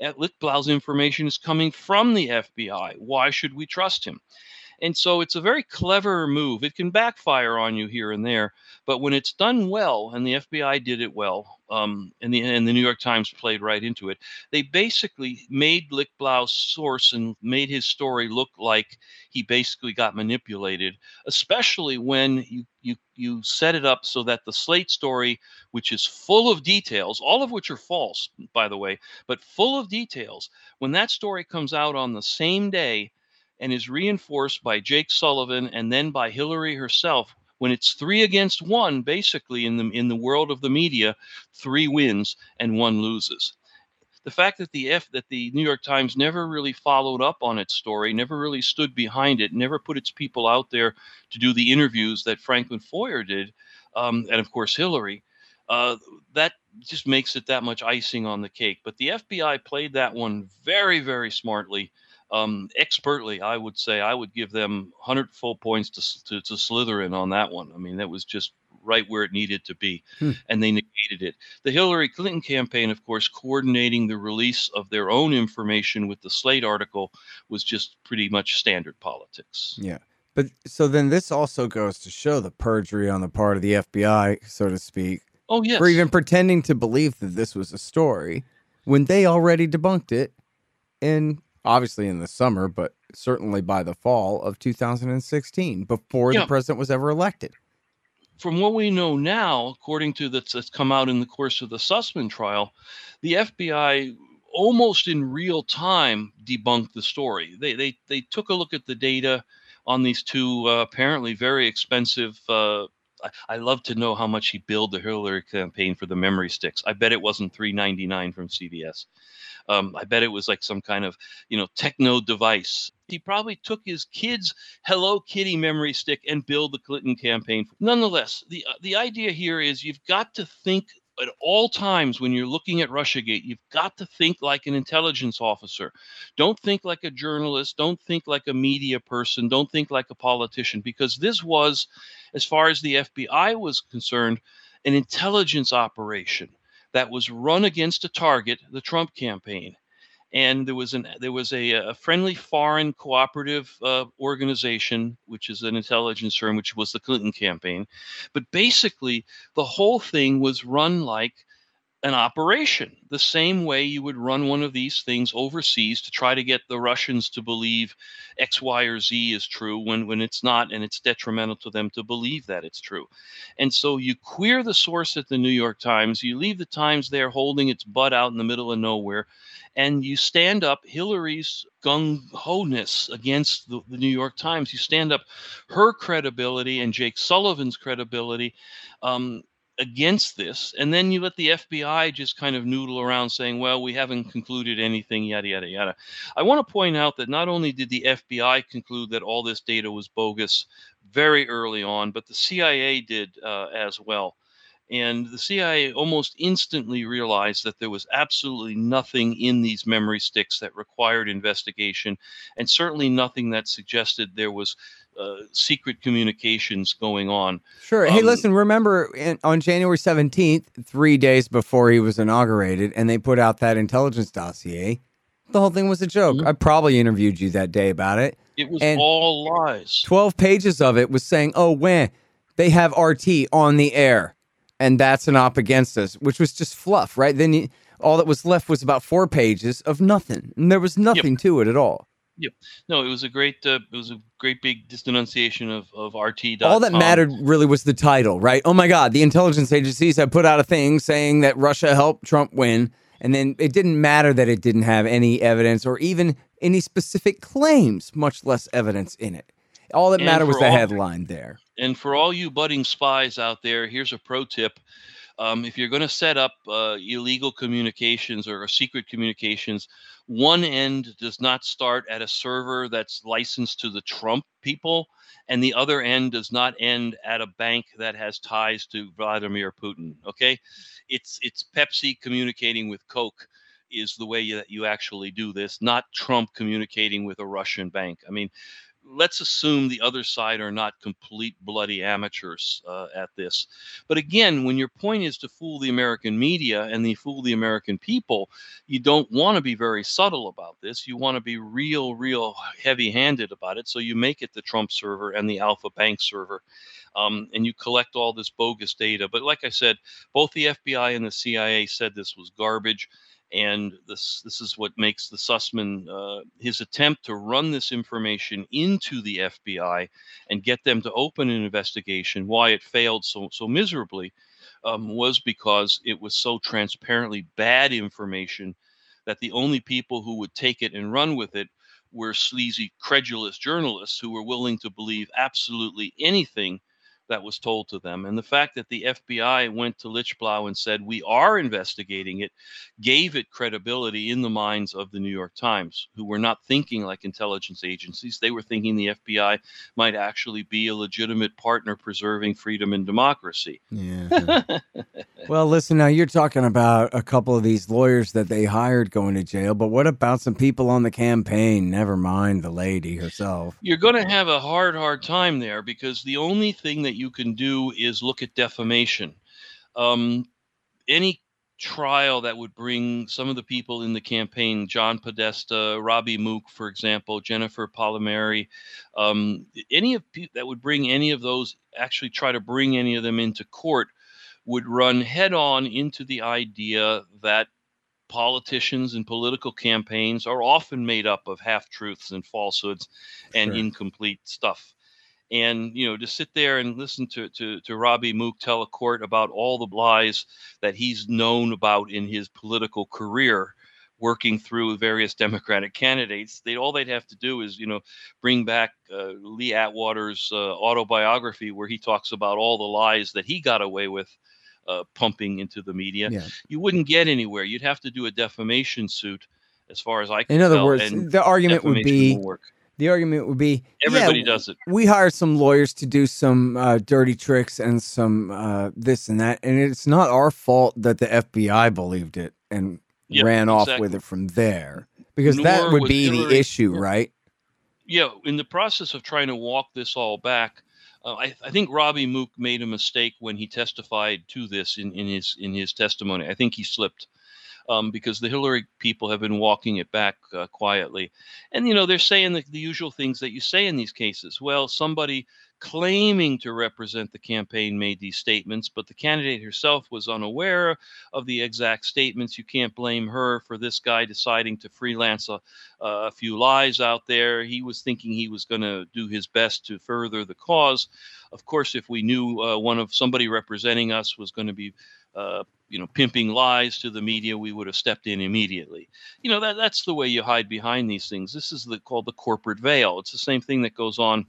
Speaker 2: At Lichtblau's information is coming from the FBI. Why should we trust him? And so it's a very clever move. It can backfire on you here and there, but when it's done well, and the FBI did it well, um, and the and the New York Times played right into it, they basically made Lichtblau's source and made his story look like he basically got manipulated. Especially when you you you set it up so that the Slate story, which is full of details, all of which are false, by the way, but full of details, when that story comes out on the same day and is reinforced by Jake Sullivan and then by Hillary herself. When it's three against one, basically in the in the world of the media, three wins and one loses. The fact that the F that the New York Times never really followed up on its story, never really stood behind it, never put its people out there to do the interviews that Franklin Foer did, um, and of course Hillary, uh, that just makes it that much icing on the cake. But the FBI played that one very, very smartly um, expertly, I would say I would give them 100 full points to, to, to Slytherin on that one. I mean, that was just right where it needed to be, hmm. and they negated it. The Hillary Clinton campaign, of course, coordinating the release of their own information with the Slate article was just pretty much standard politics.
Speaker 1: Yeah. But so then this also goes to show the perjury on the part of the FBI, so to speak.
Speaker 2: Oh, yes.
Speaker 1: For even pretending to believe that this was a story when they already debunked it and obviously in the summer, but certainly by the fall of 2016, before yeah. the president was ever elected.
Speaker 2: From what we know now, according to that's, that's come out in the course of the Sussman trial, the FBI almost in real time debunked the story. They they they took a look at the data on these two uh, apparently very expensive. Uh, I, love to know how much he billed the Hillary campaign for the memory sticks. I bet it wasn't 3.99 from CVS. Um, I bet it was like some kind of, you know, techno device. He probably took his kid's Hello Kitty memory stick and billed the Clinton campaign. Nonetheless, the uh, the idea here is you've got to think at all times when you're looking at Russiagate, you've got to think like an intelligence officer. Don't think like a journalist. Don't think like a media person. Don't think like a politician, because this was, as far as the FBI was concerned, an intelligence operation that was run against a target, the Trump campaign. And there was an there was a, a friendly foreign cooperative uh, organization, which is an intelligence firm, which was the Clinton campaign. But basically, the whole thing was run like an operation, the same way you would run one of these things overseas to try to get the Russians to believe X, Y, or Z is true when, when it's not, and it's detrimental to them to believe that it's true. And so you queer the source at the New York Times, you leave the Times there holding its butt out in the middle of nowhere, and you stand up Hillary's gung ho ness against the, the New York Times. You stand up her credibility and Jake Sullivan's credibility. Um, against this, and then you let the FBI just kind of noodle around saying, well, we haven't concluded anything, yada, yada, yada. I want to point out that not only did the FBI conclude that all this data was bogus very early on, but the CIA did uh, as well. And the CIA almost instantly realized that there was absolutely nothing in these memory sticks that required investigation, and certainly nothing that suggested there was uh, secret communications going on.
Speaker 1: Sure. Um, hey, listen, remember in, on January 17th, three days before he was inaugurated, and they put out that intelligence dossier, the whole thing was a joke. Mm-hmm. I probably interviewed you that day about it.
Speaker 2: It was and all lies.
Speaker 1: 12 pages of it was saying, oh, when they have RT on the air and that's an op against us, which was just fluff, right? Then you, all that was left was about four pages of nothing, and there was nothing yep. to it at all.
Speaker 2: Yep. No, it was a great, uh, it was a great big denunciation of of RT.
Speaker 1: All that mattered really was the title, right? Oh my God, the intelligence agencies have put out a thing saying that Russia helped Trump win, and then it didn't matter that it didn't have any evidence or even any specific claims, much less evidence in it. All that mattered was the all, headline there.
Speaker 2: And for all you budding spies out there, here's a pro tip. Um, if you're going to set up uh, illegal communications or, or secret communications, one end does not start at a server that's licensed to the Trump people, and the other end does not end at a bank that has ties to Vladimir Putin. Okay, it's it's Pepsi communicating with Coke is the way that you actually do this, not Trump communicating with a Russian bank. I mean, let's assume the other side are not complete bloody amateurs uh, at this. But again, when your point is to fool the American media and the fool the American people, you don't want to be very subtle about this. You want to be real, real heavy-handed about it. So you make it the Trump server and the Alfa Bank server, um, and you collect all this bogus data. But like I said, both the FBI and the CIA said this was garbage and this this is what makes the Sussman uh, his attempt to run this information into the FBI and get them to open an investigation. Why it failed so so miserably um, was because it was so transparently bad information that the only people who would take it and run with it were sleazy, credulous journalists who were willing to believe absolutely anything that was told to them. And the fact that the FBI went to Lichtblau and said, we are investigating it, gave it credibility in the minds of the New York Times, who were not thinking like intelligence agencies. They were thinking the FBI might actually be a legitimate partner preserving freedom and democracy.
Speaker 1: Yeah. well, listen, now you're talking about a couple of these lawyers that they hired going to jail, but what about some people on the campaign? Never mind the lady herself.
Speaker 2: You're going to have a hard, hard time there because the only thing that you can do is look at defamation. Um, any trial that would bring some of the people in the campaign, John Podesta, Robbie Mook, for example, Jennifer Palmieri, um, any of that would bring any of those, actually try to bring any of them into court, would run head on into the idea that politicians and political campaigns are often made up of half truths and falsehoods and sure. incomplete stuff and you know to sit there and listen to, to to Robbie Mook tell a court about all the lies that he's known about in his political career working through various democratic candidates they all they'd have to do is you know bring back uh, lee atwater's uh, autobiography where he talks about all the lies that he got away with uh, pumping into the media. Yeah. you wouldn't get anywhere. You'd have to do a defamation suit as far as i can
Speaker 1: in other
Speaker 2: tell,
Speaker 1: words the argument would be the argument would be
Speaker 2: everybody
Speaker 1: yeah,
Speaker 2: does it.
Speaker 1: We hire some lawyers to do some uh, dirty tricks and some uh, this and that, and it's not our fault that the FBI believed it and yep, ran exactly. off with it from there because Nor that would be Hillary, the issue, right?
Speaker 2: Yeah, in the process of trying to walk this all back, uh, I, I, think Robbie Mook made a mistake when he testified to this in, in his in his testimony. I think he slipped um, because the Hillary people have been walking it back uh, quietly. And, you know, they're saying the, the usual things that you say in these cases. Well, somebody claiming to represent the campaign made these statements, but the candidate herself was unaware of the exact statements. You can't blame her for this guy deciding to freelance a, a few lies out there. He was thinking he was going to do his best to further the cause. Of course, if we knew uh, one of somebody representing us was going to be uh, you know, pimping lies to the media, we would have stepped in immediately. You know, that that's the way you hide behind these things. This is the, called the corporate veil. It's the same thing that goes on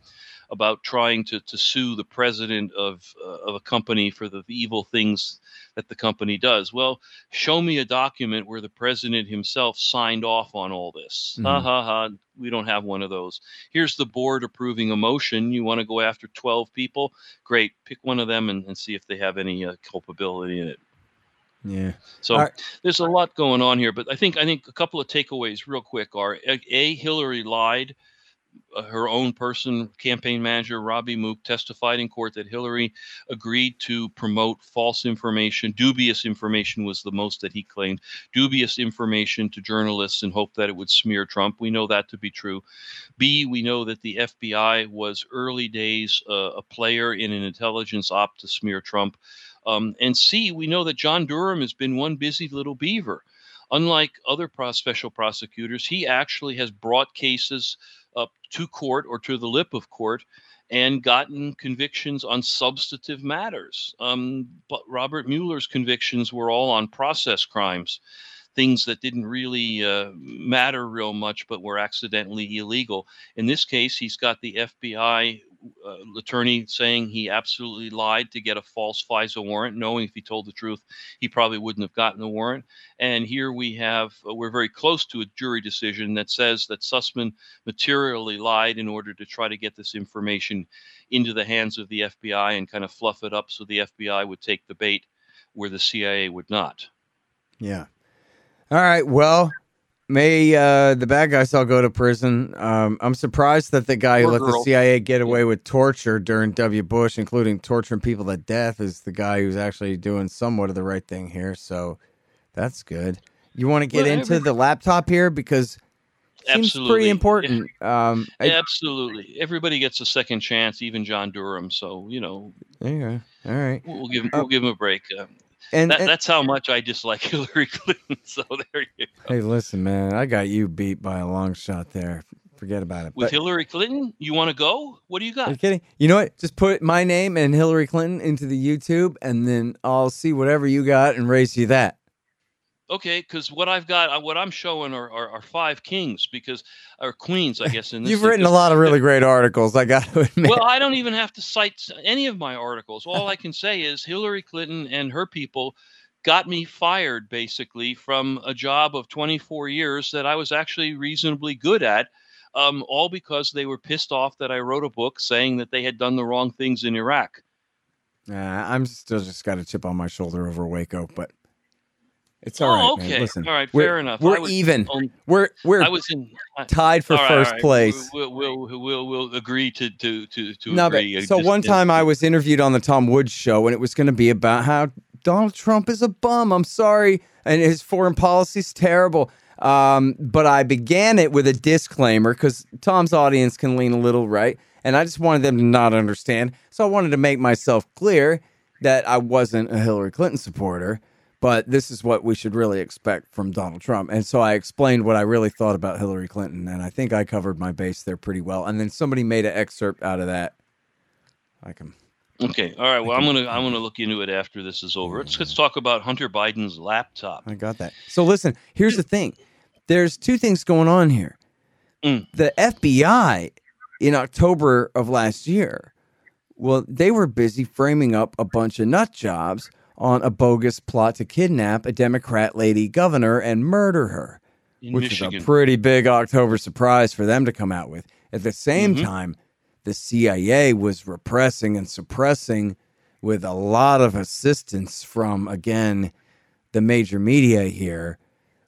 Speaker 2: about trying to, to sue the president of, uh, of a company for the evil things that the company does. Well, show me a document where the president himself signed off on all this. Mm-hmm. Ha ha ha. We don't have one of those. Here's the board approving a motion. You want to go after 12 people? Great. Pick one of them and, and see if they have any uh, culpability in it.
Speaker 1: Yeah.
Speaker 2: So right. there's a lot going on here, but I think I think a couple of takeaways real quick are a, Hillary lied uh, her own person, campaign manager Robbie Mook, testified in court that Hillary agreed to promote false information. Dubious information was the most that he claimed. Dubious information to journalists in hope that it would smear Trump. We know that to be true. B, we know that the FBI was early days uh, a player in an intelligence op to smear Trump. Um, and C, we know that John Durham has been one busy little beaver. Unlike other pro- special prosecutors, he actually has brought cases up to court or to the lip of court and gotten convictions on substantive matters. Um, but Robert Mueller's convictions were all on process crimes, things that didn't really uh, matter real much but were accidentally illegal. In this case, he's got the FBI uh, attorney saying he absolutely lied to get a false FISA warrant, knowing if he told the truth, he probably wouldn't have gotten the warrant. And here we have, uh, we're very close to a jury decision that says that Sussman materially lied in order to try to get this information into the hands of the FBI and kind of fluff it up so the FBI would take the bait where the CIA would not.
Speaker 1: Yeah. All right. Well, May uh, the bad guys all go to prison. Um, I'm surprised that the guy who let girl. the CIA get away with torture during W. Bush, including torturing people to death, is the guy who's actually doing somewhat of the right thing here. So that's good. You want to get well, into the laptop here because seems absolutely. pretty important. Um,
Speaker 2: I, absolutely, everybody gets a second chance, even John Durham. So you know,
Speaker 1: there you go. All right,
Speaker 2: we'll give him, we'll uh, give him a break. Um, and, that, and, that's how much I dislike Hillary Clinton. So there you
Speaker 1: go. Hey, listen, man, I got you beat by a long shot there. Forget about it.
Speaker 2: With but, Hillary Clinton, you want to go? What do you got?
Speaker 1: Are you kidding? You know what? Just put my name and Hillary Clinton into the YouTube, and then I'll see whatever you got and raise you that
Speaker 2: okay, because what I've got, uh, what I'm showing are, are, are, five kings because or queens, I guess. In this
Speaker 1: you've written a lot of really great articles. I got to admit.
Speaker 2: Well, I don't even have to cite any of my articles. All I can say is Hillary Clinton and her people got me fired basically from a job of 24 years that I was actually reasonably good at. Um, all because they were pissed off that I wrote a book saying that they had done the wrong things in Iraq.
Speaker 1: Uh, I'm still just got a chip on my shoulder over Waco, but it's all right.
Speaker 2: Oh, okay.
Speaker 1: Man. Listen,
Speaker 2: all right. Fair enough.
Speaker 1: We're even. On, we're we're. I was in tied for first right. place.
Speaker 2: We'll, we'll, we'll we'll agree to to to to
Speaker 1: no,
Speaker 2: agree.
Speaker 1: But, so Just, one time I was interviewed on the Tom Woods show, and it was going to be about how Donald Trump is a bum. I'm sorry, and his foreign policy is terrible. Um, but I began it with a disclaimer because Tom's audience can lean a little right, and I just wanted them to not understand. So I wanted to make myself clear that I wasn't a Hillary Clinton supporter but this is what we should really expect from Donald Trump. And so I explained what I really thought about Hillary Clinton, and I think I covered my base there pretty well. And then somebody made an excerpt out of that. I can.
Speaker 2: Okay. All right. Well, I'm gonna I'm gonna look into it after this is over. Let's let's talk about Hunter Biden's laptop.
Speaker 1: I got that. So listen, here's the thing. There's two things going on here. Mm. The FBI in October of last year, well, they were busy framing up a bunch of nut jobs on a bogus plot to kidnap a Democrat lady governor and murder her,
Speaker 2: In
Speaker 1: which
Speaker 2: Michigan.
Speaker 1: is a pretty big October surprise for them to come out with. At the same mm-hmm. time, the CIA was repressing and suppressing with a lot of assistance from, again, the major media here,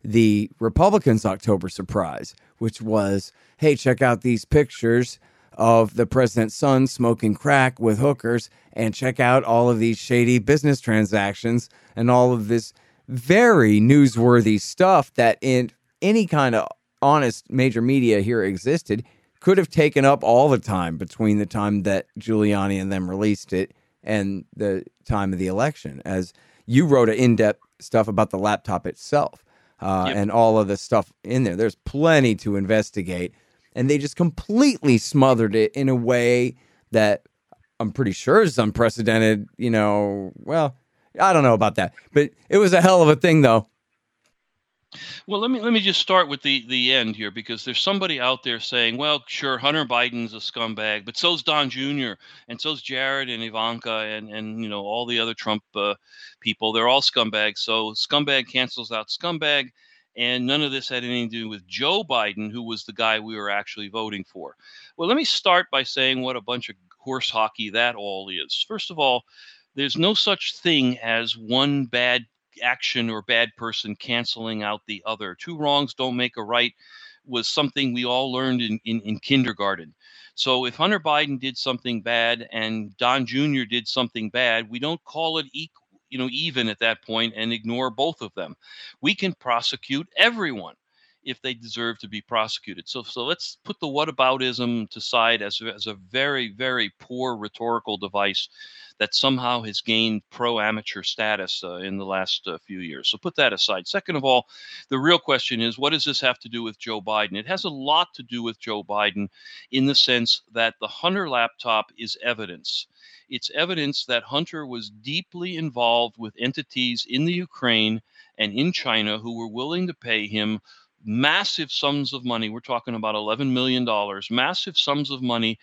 Speaker 1: the Republicans' October surprise, which was hey, check out these pictures of the president's son smoking crack with hookers and check out all of these shady business transactions and all of this very newsworthy stuff that in any kind of honest major media here existed could have taken up all the time between the time that Giuliani and them released it and the time of the election. As you wrote an in depth stuff about the laptop itself uh, yep. and all of the stuff in there. There's plenty to investigate. And they just completely smothered it in a way that I'm pretty sure is unprecedented. You know, well, I don't know about that, but it was a hell of a thing, though.
Speaker 2: Well, let me let me just start with the the end here because there's somebody out there saying, "Well, sure, Hunter Biden's a scumbag, but so's Don Jr. and so's Jared and Ivanka and and you know all the other Trump uh, people. They're all scumbags. So scumbag cancels out scumbag." And none of this had anything to do with Joe Biden, who was the guy we were actually voting for. Well, let me start by saying what a bunch of horse hockey that all is. First of all, there's no such thing as one bad action or bad person canceling out the other. Two wrongs don't make a right was something we all learned in, in, in kindergarten. So if Hunter Biden did something bad and Don Jr. did something bad, we don't call it equal you know even at that point and ignore both of them. We can prosecute everyone if they deserve to be prosecuted. So, so let's put the whataboutism to side as, as a very, very poor rhetorical device that somehow has gained pro amateur status uh, in the last uh, few years. So put that aside. Second of all, the real question is what does this have to do with Joe Biden? It has a lot to do with Joe Biden in the sense that the Hunter laptop is evidence. It's evidence that Hunter was deeply involved with entities in the Ukraine and in China who were willing to pay him massive sums of money. We're talking about $11 million, massive sums of money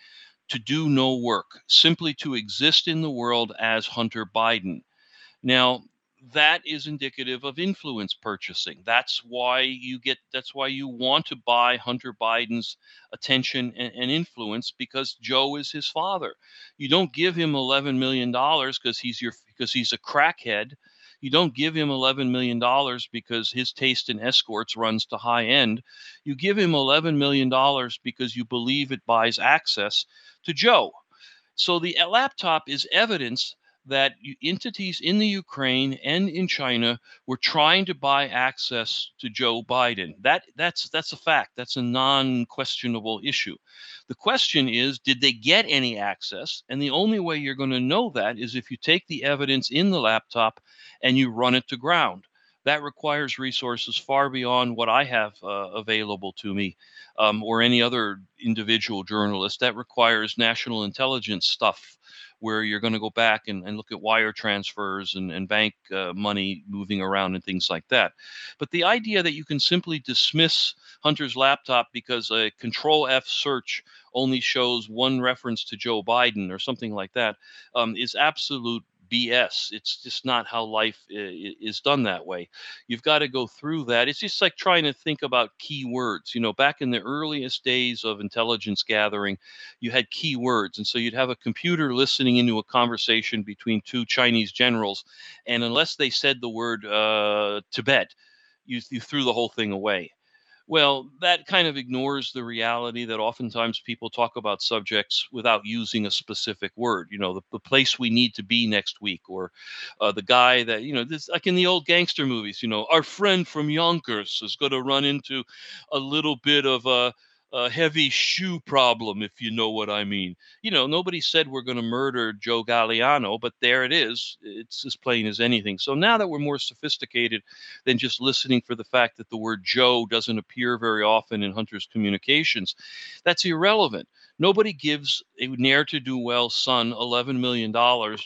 Speaker 2: to do no work, simply to exist in the world as Hunter Biden. Now, that is indicative of influence purchasing. That's why you get that's why you want to buy Hunter Biden's attention and, and influence because Joe is his father. You don't give him 11 million dollars because he's your because he's a crackhead you don't give him $11 million because his taste in escorts runs to high end. You give him $11 million because you believe it buys access to Joe. So the laptop is evidence that entities in the Ukraine and in China were trying to buy access to Joe Biden. That that's that's a fact. That's a non-questionable issue. The question is, did they get any access? And the only way you're going to know that is if you take the evidence in the laptop and you run it to ground. That requires resources far beyond what I have uh, available to me um, or any other individual journalist. That requires national intelligence stuff where you're going to go back and, and look at wire transfers and, and bank uh, money moving around and things like that. But the idea that you can simply dismiss Hunter's laptop because a control F search only shows one reference to Joe Biden or something like that um, is absolute BS. It's just not how life is done that way. You've got to go through that. It's just like trying to think about keywords. You know, back in the earliest days of intelligence gathering, you had keywords. And so you'd have a computer listening into a conversation between two Chinese generals. And unless they said the word uh, Tibet, you, you threw the whole thing away. Well, that kind of ignores the reality that oftentimes people talk about subjects without using a specific word. You know, the, the place we need to be next week, or uh, the guy that, you know, this like in the old gangster movies, you know, our friend from Yonkers is going to run into a little bit of a, a heavy shoe problem, if you know what I mean. You know, nobody said we're going to murder Joe Galliano, but there it is. It's as plain as anything. So now that we're more sophisticated than just listening for the fact that the word Joe doesn't appear very often in Hunter's communications, that's irrelevant. Nobody gives a ne'er to do well son $11 million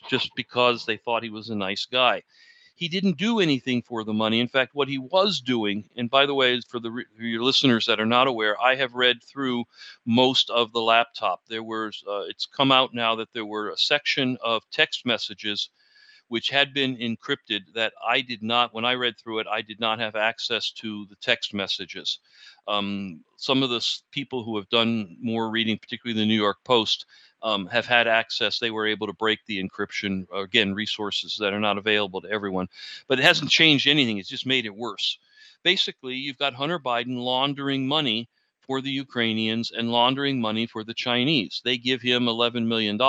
Speaker 2: just because they thought he was a nice guy he didn't do anything for the money. In fact, what he was doing, and by the way, for the for your listeners that are not aware, I have read through most of the laptop. There was, uh, it's come out now that there were a section of text messages which had been encrypted that I did not, when I read through it, I did not have access to the text messages. Um, some of the people who have done more reading, particularly the New York Post, um, have had access. They were able to break the encryption. Again, resources that are not available to everyone, but it hasn't changed anything. It's just made it worse. Basically, you've got Hunter Biden laundering money for the Ukrainians and laundering money for the Chinese. They give him $11 million.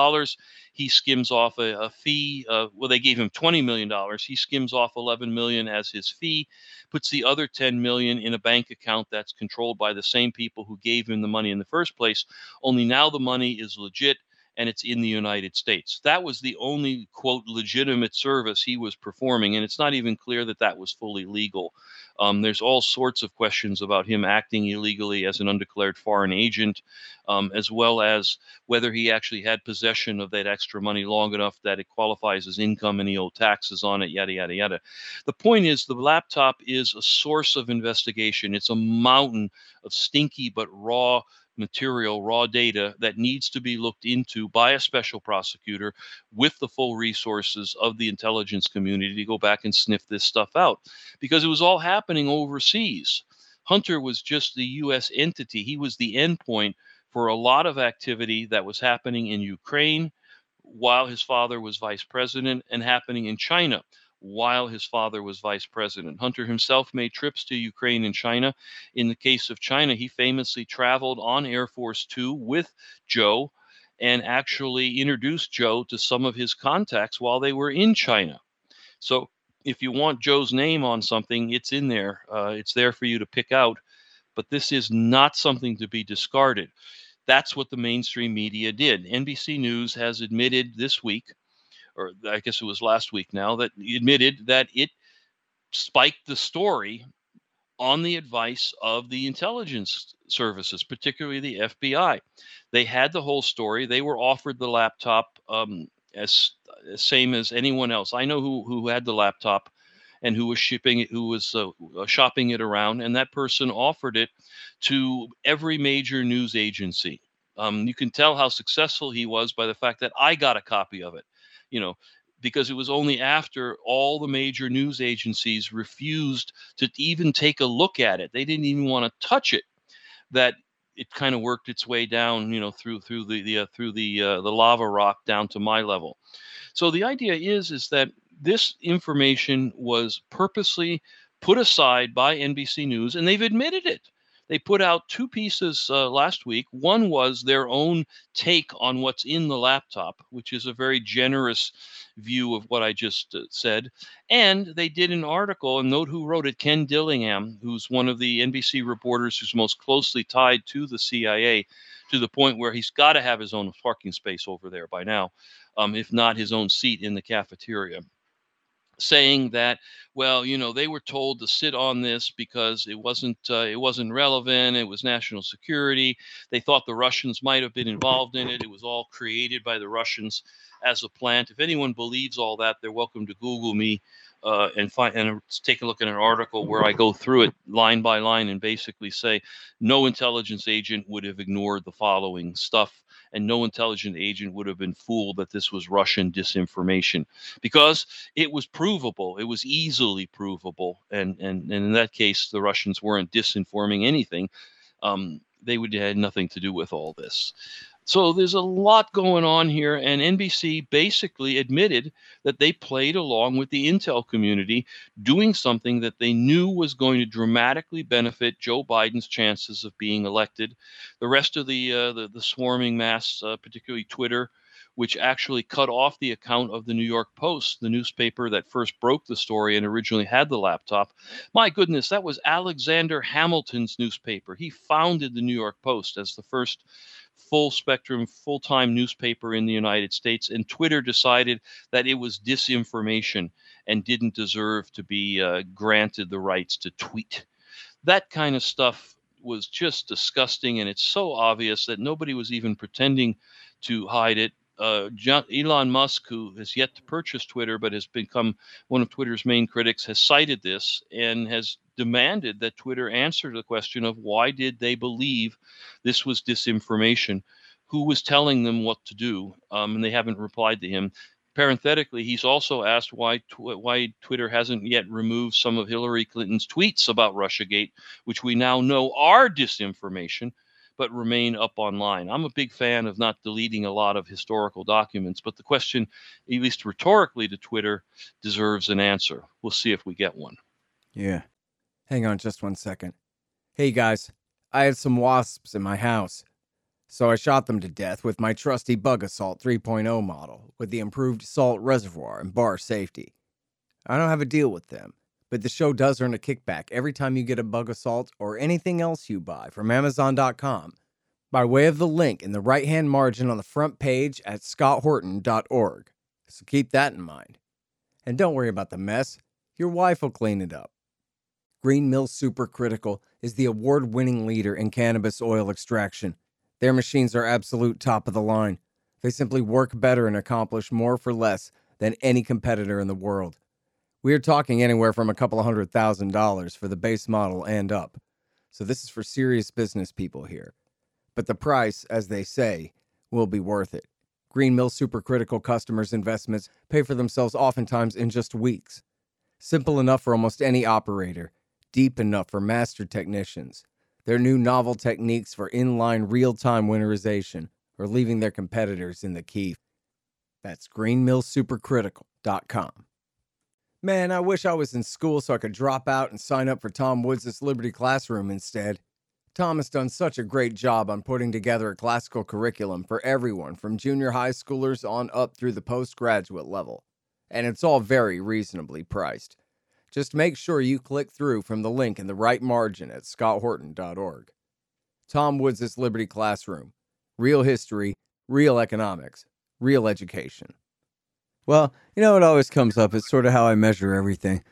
Speaker 2: He skims off a, a fee. Uh, well, they gave him $20 million. He skims off 11 million as his fee, puts the other 10 million in a bank account that's controlled by the same people who gave him the money in the first place. Only now the money is legit and it's in the United States. That was the only, quote, legitimate service he was performing, and it's not even clear that that was fully legal. Um, there's all sorts of questions about him acting illegally as an undeclared foreign agent, um, as well as whether he actually had possession of that extra money long enough that it qualifies as income and he owed taxes on it, yada, yada, yada. The point is, the laptop is a source of investigation, it's a mountain of stinky but raw material, raw data that needs to be looked into by a special prosecutor with the full resources of the intelligence community to go back and sniff this stuff out. Because it was all happening overseas. Hunter was just the US entity, he was the endpoint for a lot of activity that was happening in Ukraine while his father was vice president and happening in China while his father was vice president. Hunter himself made trips to Ukraine and China. In the case of China, he famously traveled on Air Force Two with Joe and actually introduced Joe to some of his contacts while they were in China. So if you want Joe's name on something, it's in there. Uh, it's there for you to pick out. But this is not something to be discarded. That's what the mainstream media did. NBC News has admitted this week or I guess it was last week now, that admitted that it spiked the story on the advice of the intelligence services, particularly the FBI. They had the whole story. They were offered the laptop um, as, same as anyone else. I know who who had the laptop and who was shipping it, who was uh, uh shopping it around, and that person offered it to every major news agency. Um, you can tell how successful he was by the fact that I got a copy of it you know, because it was only after all the major news agencies refused to even take a look at it. They didn't even want to touch it. That it kind of worked its way down, you know, through through the, the uh, through the uh, the lava rock down to my level. So the idea is is that this information was purposely put aside by NBC News, and they've admitted it they put out two pieces uh, last week. One was their own take on what's in the laptop, which is a very generous view of what I just uh, said. And they did an article, and note who wrote it Ken Dilanian, who's one of the NBC reporters who's most closely tied to the CIA to the point where he's got to have his own parking space over there by now, um, if not his own seat in the cafeteria saying that well you know they were told to sit on this because it wasn't uh, it wasn't relevant it was national security. They thought the russians might have been involved in it. It was all created by the russians as a plant. If anyone believes all that they're welcome to google me uh, and find and take a look at an article where I go through it line by line and basically say no intelligence agent would have ignored the following stuff and no intelligent agent would have been fooled that this was Russian disinformation because it was provable. It was easily provable, and and, and in that case, the Russians weren't disinforming anything. Um, they would have had nothing to do with all this. So there's a lot going on here, and NBC basically admitted that they played along with the intel community, doing something that they knew was going to dramatically benefit Joe Biden's chances of being elected. The rest of the uh, the, the, swarming mass, uh, particularly Twitter, which actually cut off the account of the New York Post, the newspaper that first broke the story and originally had the laptop. My goodness, that was Alexander Hamilton's newspaper. He founded the New York Post as the first full spectrum, full time newspaper in the United States, and Twitter decided that it was disinformation and didn't deserve to be uh, granted the rights to tweet. That kind of stuff was just disgusting, and it's so obvious that nobody was even pretending to hide it uh, John, Elon Musk, who has yet to purchase Twitter but has become one of Twitter's main critics, has cited this and has demanded that Twitter answer the question of why did they believe this was disinformation? Who was telling them what to do? Um, and they haven't replied to him. Parenthetically, he's also asked why tw- why Twitter hasn't yet removed some of Hillary Clinton's tweets about RussiaGate, which we now know are disinformation but remain up online. I'm a big fan of not deleting a lot of historical documents, but the question, at least rhetorically to Twitter, deserves an answer. We'll see if we get one.
Speaker 1: Yeah. Hang on just one second. Hey guys, I had some wasps in my house. So I shot them to death with my trusty Bug-A-Salt 3.0 model with the improved salt reservoir and bar safety. I don't have a deal with them, but the show does earn a kickback every time you get a Bug-A-Salt or anything else you buy from Amazon.com by way of the link in the right hand margin on the front page at scotthorton.org. So keep that in mind. And don't worry about the mess, your wife will clean it up. Green Mill Supercritical is the award winning leader in cannabis oil extraction. Their machines are absolute top of the line. They simply work better and accomplish more for less than any competitor in the world. We are talking anywhere from a couple of hundred thousand dollars for the base model and up. So this is for serious business people here. But the price, as they say, will be worth it. Green Mill Supercritical customers' investments pay for themselves oftentimes in just weeks. Simple enough for almost any operator, deep enough for master technicians. Their new novel techniques for inline real time winterization are leaving their competitors in the key. That's greenmillsupercritical.com. Man, I wish I was in school so I could drop out and sign up for Tom Woods' Liberty Classroom instead. Tom has done such a great job on putting together a classical curriculum for everyone from junior high schoolers on up through the postgraduate level. And it's all very reasonably priced. Just make sure you click through from the link in the right margin at scotthorton.org. Tom Woods' Liberty Classroom. Real history, real economics, real education. Well, you know it always comes up? It's sort of how I measure everything.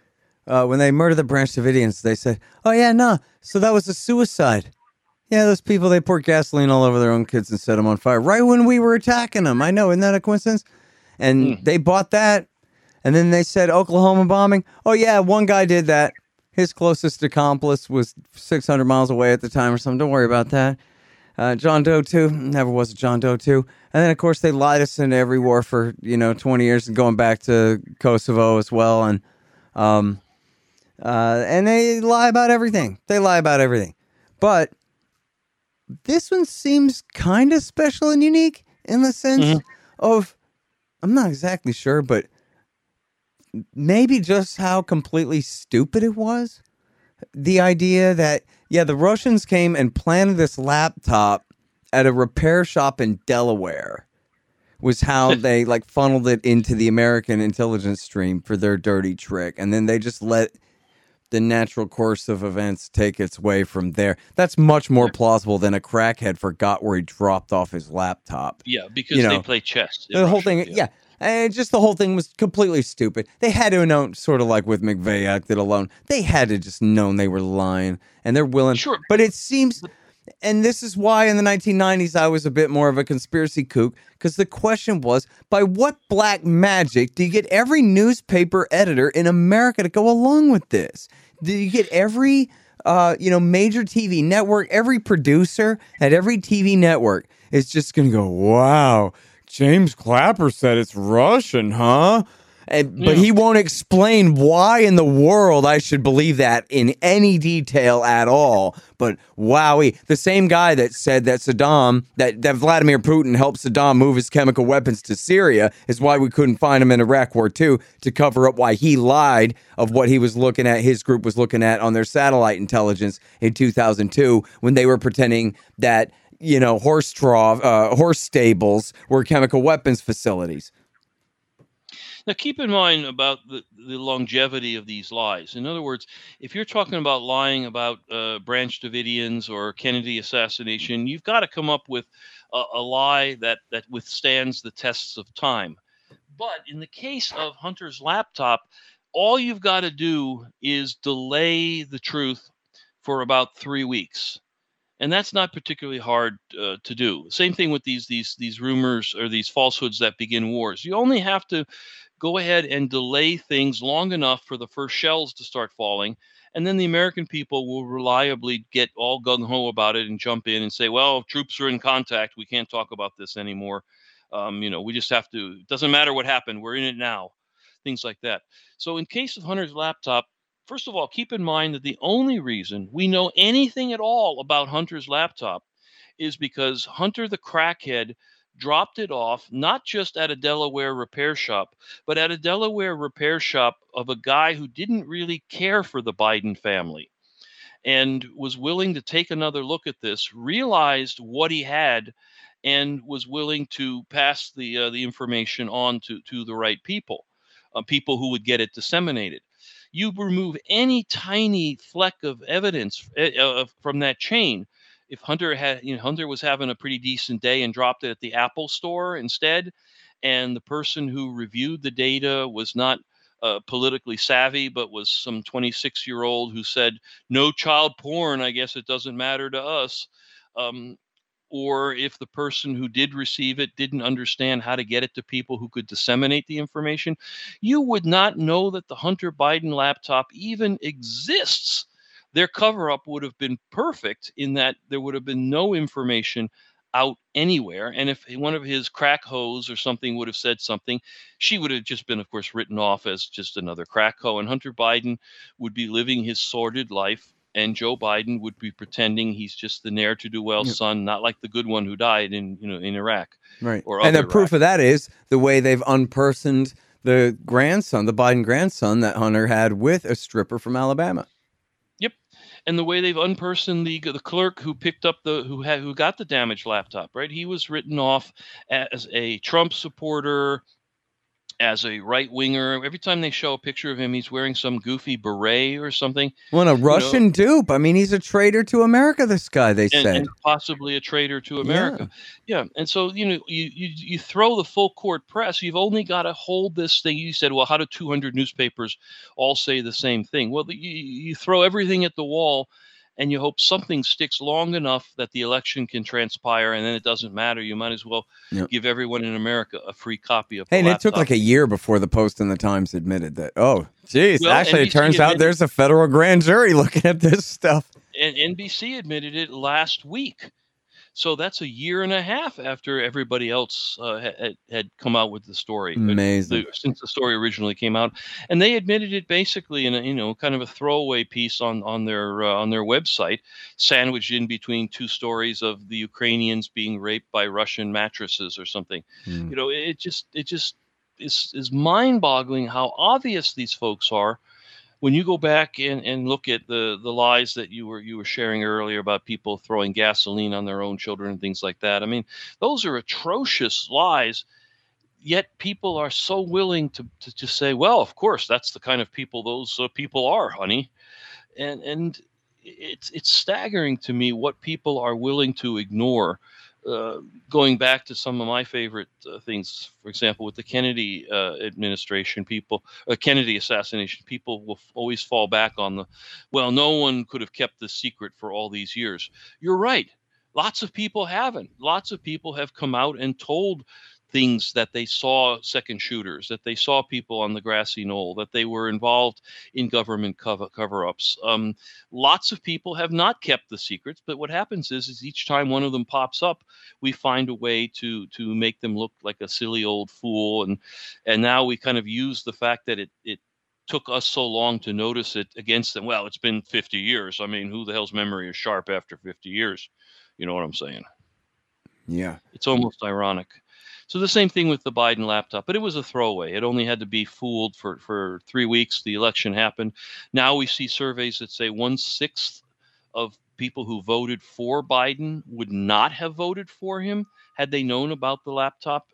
Speaker 1: Uh, when they murdered the Branch Davidians, they said, "Oh yeah, no, so that was a suicide." Yeah, those people they poured gasoline all over their own kids and set them on fire right when we were attacking them. I know, isn't that a coincidence? And
Speaker 2: Hmm.
Speaker 1: they bought that, and then they said Oklahoma bombing. Oh yeah, one guy did that. His closest accomplice was 600 miles away at the time or something. Don't worry about that. Uh, John Doe too. Never was a John Doe too. And then of course they lied us into every war for you know 20 years and going back to Kosovo as well. And um, uh, and they lie about everything. They lie about everything. But this one seems kind of special and unique in the sense
Speaker 2: Mhm.
Speaker 1: of I'm not exactly sure, but maybe just how completely stupid it was. The idea that yeah, the Russians came and planted this laptop at a repair shop in Delaware was how they like funneled it into the American intelligence stream for their dirty trick, and then they just let the natural course of events take its way from there. That's much more plausible than a crackhead forgot where he dropped off his laptop.
Speaker 2: Yeah, because
Speaker 1: You
Speaker 2: they play chess.
Speaker 1: The whole
Speaker 2: Russia,
Speaker 1: thing, yeah. And just the whole thing was completely stupid. They had to know, sort of like with McVeigh acted alone. They had to just known they were lying, and they're willing.
Speaker 2: Sure.
Speaker 1: but it seems, and this is why in the 1990s I was a bit more of a conspiracy kook because the question was, by what black magic do you get every newspaper editor in America to go along with this? Do you get every uh, you know, major TV network, every producer at every TV network is just going to go, wow, James Clapper said it's Russian, huh? And, but
Speaker 2: Yeah.
Speaker 1: he won't explain why in the world I should believe that in any detail at all. But wowie, the same guy that said that Saddam, that, that Vladimir Putin helped Saddam move his chemical weapons to Syria is why we couldn't find him in Iraq War II to cover up why he lied of what he was looking at, his group was looking at on their satellite intelligence in 2002 when they were pretending that, you know, horse trough, uh, horse stables were chemical weapons facilities.
Speaker 2: Now, keep in mind about the, the longevity of these lies. In other words, if you're talking about lying about uh, Branch Davidians or Kennedy assassination, you've got to come up with a, a lie that, that withstands the tests of time. But in the case of Hunter's laptop, all you've got to do is delay the truth for about three weeks. And that's not particularly hard uh, to do. Same thing with these these these rumors or these falsehoods that begin wars. You only have to go ahead and delay things long enough for the first shells to start falling. And then the American people will reliably get all gung ho about it and jump in and say, well, troops are in contact. We can't talk about this anymore. Um, you know, we just have to, it doesn't matter what happened. We're in it now. Things like that. So, in case of Hunter's laptop, first of all, keep in mind that the only reason we know anything at all about Hunter's laptop is because Hunter the crackhead dropped it off not just at a Delaware repair shop, but at a Delaware repair shop of a guy who didn't really care for the Biden family. and was willing to take another look at this, realized what he had, and was willing to pass the uh, the information on to to the right people, uh, people who would get it disseminated. You remove any tiny fleck of evidence uh, from that chain. If Hunter had, you know, Hunter was having a pretty decent day and dropped it at the Apple Store instead, and the person who reviewed the data was not uh, politically savvy, but was some 26 year old who said, no child porn, I guess it doesn't matter to us. Um, or if the person who did receive it didn't understand how to get it to people who could disseminate the information, you would not know that the Hunter Biden laptop even exists. Their cover up would have been perfect in that there would have been no information out anywhere. And if one of his crack hoes or something would have said something, she would have just been, of course, written off as just another crack hoe. And Hunter Biden would be living his sordid life. And Joe Biden would be pretending he's just the ne'er to do well son, not like the good one who died in you know in Iraq.
Speaker 1: Right. Or and the Iraq. proof of that is the way they've unpersoned the grandson, the Biden grandson that Hunter had with a stripper from Alabama Yep.
Speaker 2: and the way they've unpersoned the the clerk who picked up the who had who got the damaged laptop, right? He was written off as a Trump supporter, as a right winger. Every time they show a picture of him, he's wearing some goofy beret or something.
Speaker 1: Well, a Russian know. dupe. I mean, he's a traitor to America. This guy, they
Speaker 2: and,
Speaker 1: said,
Speaker 2: and possibly a traitor to America. Yeah. yeah. And so you know, you, you you throw the full court press. You've only got to hold this thing. You said, well, how do 200 newspapers all say the same thing? Well, you, you throw everything at the wall and you hope something sticks long enough that the election can transpire and then it doesn't matter. You might as well yep. give everyone in America a free copy of
Speaker 1: Hey, and it took like a year before the Post and the Times admitted that, oh, geez, well, actually, NBC it turns admitted, out there's a federal grand jury looking at this stuff.
Speaker 2: And NBC admitted it last week. So that's a year and a half after everybody else uh, had, had come out with the story.
Speaker 1: Amazing.
Speaker 2: The, since the story originally came out, and they admitted it basically in a you know kind of a throwaway piece on on their uh, on their website, sandwiched in between two stories of the Ukrainians being raped by Russian mattresses or something. Mm. You know, it just it just is is mind boggling how obvious these folks are when you go back and, and look at the the lies that you were you were sharing earlier about people throwing gasoline on their own children and things like that, I mean, those are atrocious lies. Yet people are so willing to to just say, well, of course, that's the kind of people those uh, people are, honey, and and it's it's staggering to me what people are willing to ignore uh, going back to some of my favorite uh, things, for example, with the Kennedy uh, administration, people, uh, Kennedy assassination, people will f- always fall back on the, well, no one could have kept this secret for all these years. You're right. Lots of people haven't. Lots of people have come out and told things that they saw second shooters, that they saw people on the grassy knoll, that they were involved in government cover, cover-ups. Um, lots of people have not kept the secrets, but what happens is, is each time one of them pops up, we find a way to to make them look like a silly old fool, and and now we kind of use the fact that it it took us so long to notice it against them. Well, it's been 50 years. I mean, who the hell's memory is sharp after 50 years? You know what I'm saying?
Speaker 1: Yeah.
Speaker 2: It's almost ironic. So the same thing with the Biden laptop, but it was a throwaway. It only had to be fooled for, for three weeks. The election happened. Now we see surveys that say one sixth of people who voted for Biden would not have voted for him had they known about the laptop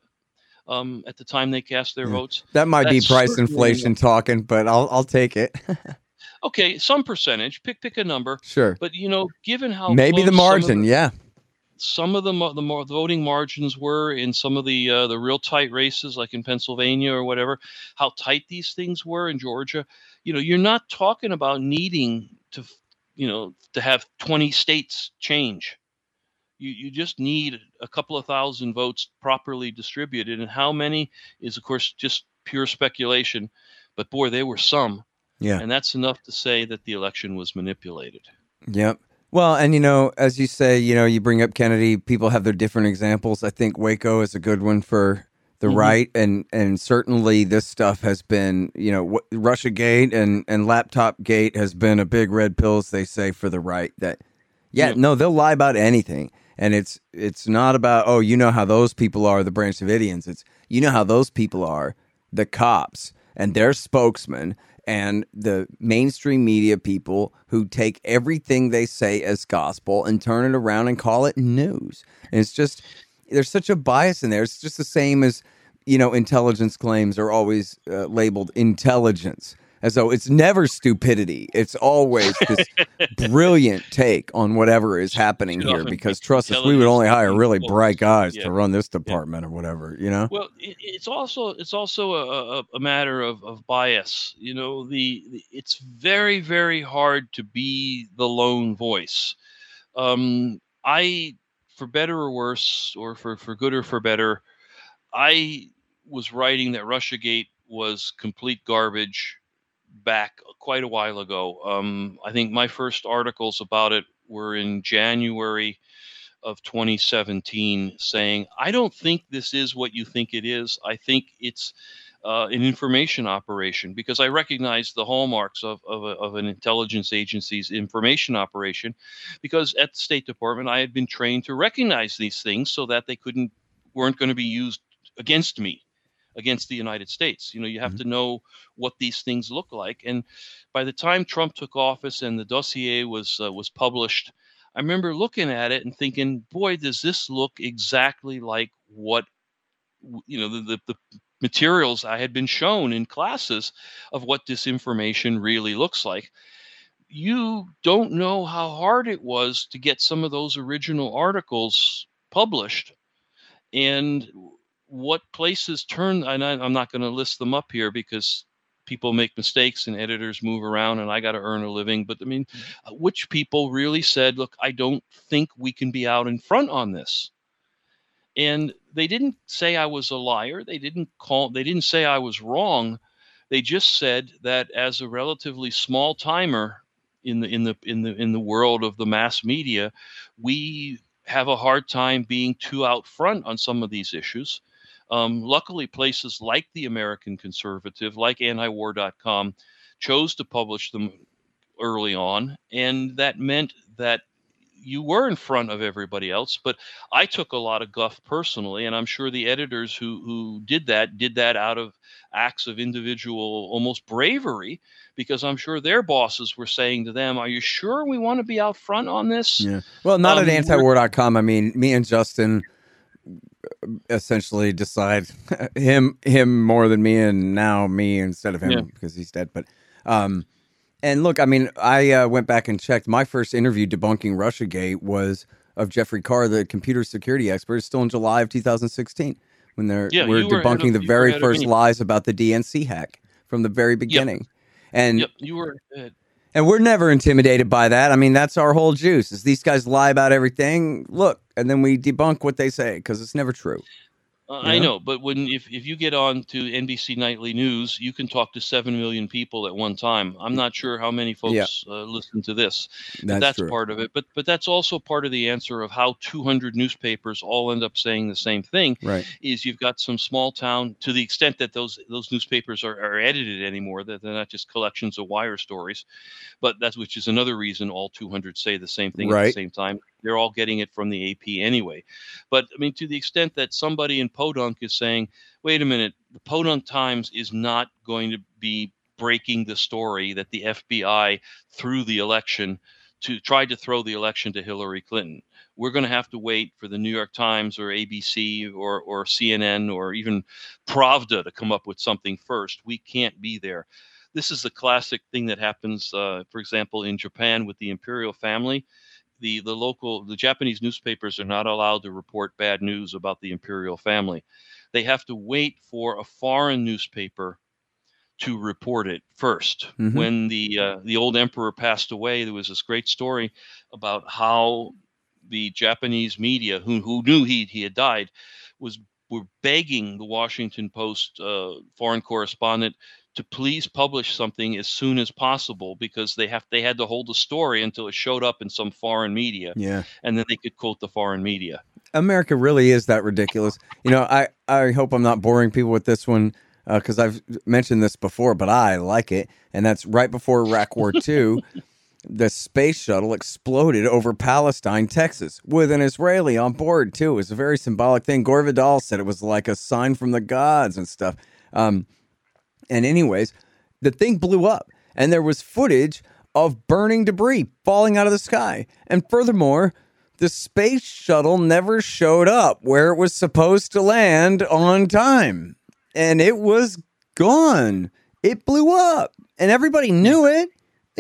Speaker 2: um, at the time they cast their yeah. votes.
Speaker 1: That might That's be price inflation talking, but I'll I'll take it.
Speaker 2: okay, some percentage. Pick pick a number.
Speaker 1: Sure.
Speaker 2: But you know, given how
Speaker 1: maybe the margin, the, yeah
Speaker 2: some of the the more voting margins were in some of the uh, the real tight races, like in Pennsylvania or whatever, how tight these things were in Georgia. You know, you're not talking about needing to, you know, to have 20 states change. You you just need a couple of thousand votes properly distributed, and how many is, of course, just pure speculation. But boy, there were some.
Speaker 1: Yeah,
Speaker 2: and that's enough to say that the election was manipulated.
Speaker 1: Yep. Well, and you know, as you say, you know, you bring up Kennedy. People have their different examples. I think Waco is a good one for the mm-hmm. right, and and certainly this stuff has been, you know, Russia Gate and and Laptop Gate has been a big red pills. They say for the right that, yeah, yep. no, they'll lie about anything, and it's it's not about oh, you know how those people are, the Branch Davidians. It's you know how those people are, the cops and their spokesman and the mainstream media people who take everything they say as gospel and turn it around and call it news. And it's just there's such a bias in there. It's just the same as you know intelligence claims are always uh, labeled intelligence as though it's never stupidity. It's always this brilliant take on whatever is happening here. Because trust us, we would only hire really bright guys yeah. to run this department yeah. or whatever. You know.
Speaker 2: Well, it's also it's also a, a matter of, of bias. You know, the, the, it's very very hard to be the lone voice. Um, I, for better or worse, or for for good or for better, I was writing that RussiaGate was complete garbage back quite a while ago. Um, I think my first articles about it were in January of 2017, saying, I don't think this is what you think it is. I think it's uh, an information operation because I recognize the hallmarks of, of, a, of, an intelligence agency's information operation because at the State Department I had been trained to recognize these things so that they couldn't weren't going to be used against me against the United States. You know, you have mm-hmm. to know what these things look like. And by the time Trump took office and the dossier was uh, was published, I remember looking at it and thinking, "Boy, does this look exactly like what you know the, the, the materials I had been shown in classes of what disinformation really looks like." You don't know how hard it was to get some of those original articles published. And what places turn and I, i'm not going to list them up here because people make mistakes and editors move around and i got to earn a living but i mean mm-hmm. which people really said look i don't think we can be out in front on this. And they didn't say i was a liar. They didn't call they didn't say i was wrong. They just said that as a relatively small timer in the in the in the in the world of the mass media we have a hard time being too out front on some of these issues um, luckily, places like the American Conservative, like antiwar.com, chose to publish them early on. And that meant that you were in front of everybody else. But I took a lot of guff personally. And I'm sure the editors who, who did that did that out of acts of individual almost bravery because I'm sure their bosses were saying to them, Are you sure we want to be out front on this?
Speaker 1: Yeah. Well, not um, at antiwar.com. I mean, me and Justin essentially decide him him more than me and now me instead of him yeah. because he's dead but um and look i mean i uh, went back and checked my first interview debunking russiagate was of jeffrey carr the computer security expert still in july of 2016 when they're yeah, we're debunking of, the very first lies about the dnc hack from the very beginning
Speaker 2: yep.
Speaker 1: and
Speaker 2: yep, you were
Speaker 1: and we're never intimidated by that. I mean, that's our whole juice. Is these guys lie about everything? Look, and then we debunk what they say because it's never true.
Speaker 2: Uh, I know, but when if, if you get on to NBC Nightly News, you can talk to seven million people at one time. I'm not sure how many folks yeah. uh, listen to this. That's, that's part of it, but but that's also part of the answer of how 200 newspapers all end up saying the same thing.
Speaker 1: Right?
Speaker 2: Is you've got some small town to the extent that those those newspapers are, are edited anymore that they're not just collections of wire stories, but that's which is another reason all 200 say the same thing right. at the same time they're all getting it from the AP anyway. But I mean, to the extent that somebody in Podunk is saying, wait a minute, the Podunk Times is not going to be breaking the story that the FBI threw the election to try to throw the election to Hillary Clinton. We're going to have to wait for the New York Times or ABC or, or CNN or even Pravda to come up with something first. We can't be there. This is the classic thing that happens, uh, for example, in Japan with the imperial family the the local the Japanese newspapers are not allowed to report bad news about the imperial family. They have to wait for a foreign newspaper to report it 1st mm-hmm. When the uh, the old emperor passed away, there was this great story about how the Japanese media, who who knew he he had died, was were begging the Washington Post uh, foreign correspondent to please publish something as soon as possible because they have they had to hold the story until it showed up in some foreign media.
Speaker 1: Yeah.
Speaker 2: And then they could quote the foreign media.
Speaker 1: America really is that ridiculous. You know, I I hope I'm not boring people with this one because uh, I've mentioned this before, but I like it, and that's right before Iraq War II. the space shuttle exploded over Palestine, Texas, with an Israeli on board too. It was a very symbolic thing. Gore Vidal said it was like a sign from the gods and stuff. Um, and anyways, the thing blew up and there was footage of burning debris falling out of the sky. And furthermore, the space shuttle never showed up where it was supposed to land on time. And it was gone. It blew up. And everybody knew it.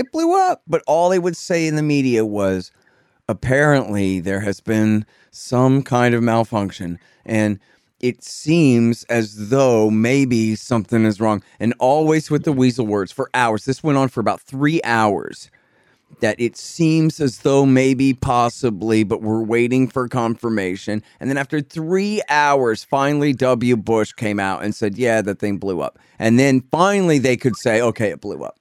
Speaker 1: It blew up. But all they would say in the media was apparently there has been some kind of malfunction. And it seems as though maybe something is wrong. And always with the weasel words for hours. This went on for about three hours. That it seems as though maybe possibly, but we're waiting for confirmation. And then after three hours, finally W. Bush came out and said, Yeah, the thing blew up. And then finally they could say, Okay, it blew up.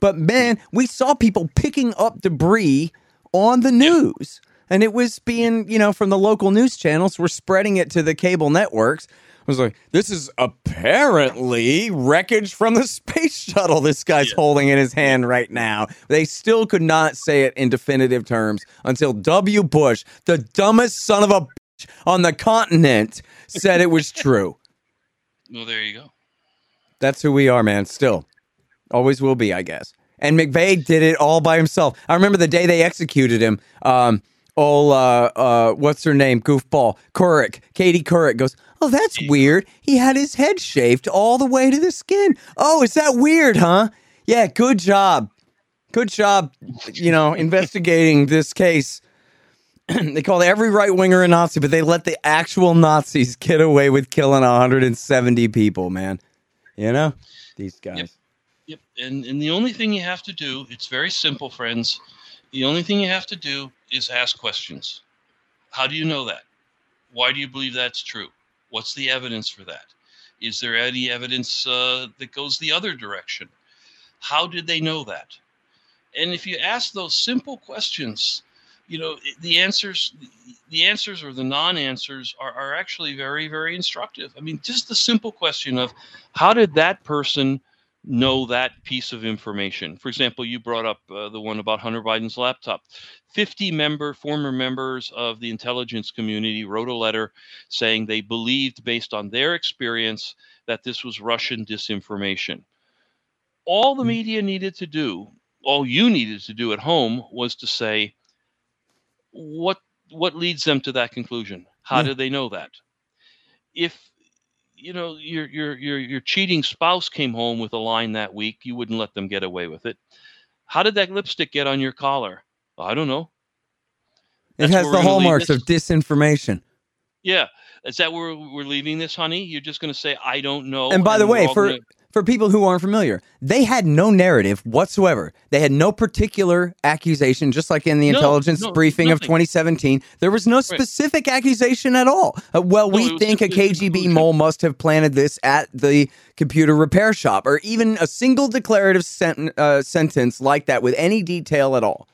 Speaker 1: But man, we saw people picking up debris on the news and it was being, you know, from the local news channels, we're spreading it to the cable networks. I was like, this is apparently wreckage from the space shuttle this guy's yeah. holding in his hand right now. They still could not say it in definitive terms until W. Bush, the dumbest son of a bitch on the continent, said it was true.
Speaker 2: Well, there you go.
Speaker 1: That's who we are, man. Still. Always will be, I guess. And McVeigh did it all by himself. I remember the day they executed him. Um, oh, uh, uh, what's her name? Goofball. Couric. Katie Couric goes, Oh, that's weird. He had his head shaved all the way to the skin. Oh, is that weird, huh? Yeah, good job. Good job, you know, investigating this case. they called every right winger a Nazi, but they let the actual Nazis get away with killing 170 people, man. You know, these guys.
Speaker 2: Yep. Yep. And, and the only thing you have to do, it's very simple, friends. The only thing you have to do is ask questions. How do you know that? Why do you believe that's true? What's the evidence for that? Is there any evidence uh, that goes the other direction? How did they know that? And if you ask those simple questions, you know the answers the answers or the non-answers are, are actually very very instructive i mean just the simple question of how did that person know that piece of information. For example, you brought up uh, the one about Hunter Biden's laptop. 50 member former members of the intelligence community wrote a letter saying they believed based on their experience that this was Russian disinformation. All the hmm. media needed to do, all you needed to do at home was to say what what leads them to that conclusion? How yeah. do they know that? If you know your your your your cheating spouse came home with a line that week, you wouldn't let them get away with it. How did that lipstick get on your collar? I don't know.
Speaker 1: That's it has the hallmarks of disinformation.
Speaker 2: Yeah, is that where we're leaving this, honey? You're just going to say I don't know.
Speaker 1: And by and the way, for gonna for people who aren't familiar, they had no narrative whatsoever. They had no particular accusation, just like in the no, intelligence no, briefing nothing. of 2017. There was no specific right. accusation at all. Uh, well, no, we think a KGB mole must have planted this at the computer repair shop, or even a single declarative sent- uh, sentence like that with any detail at all.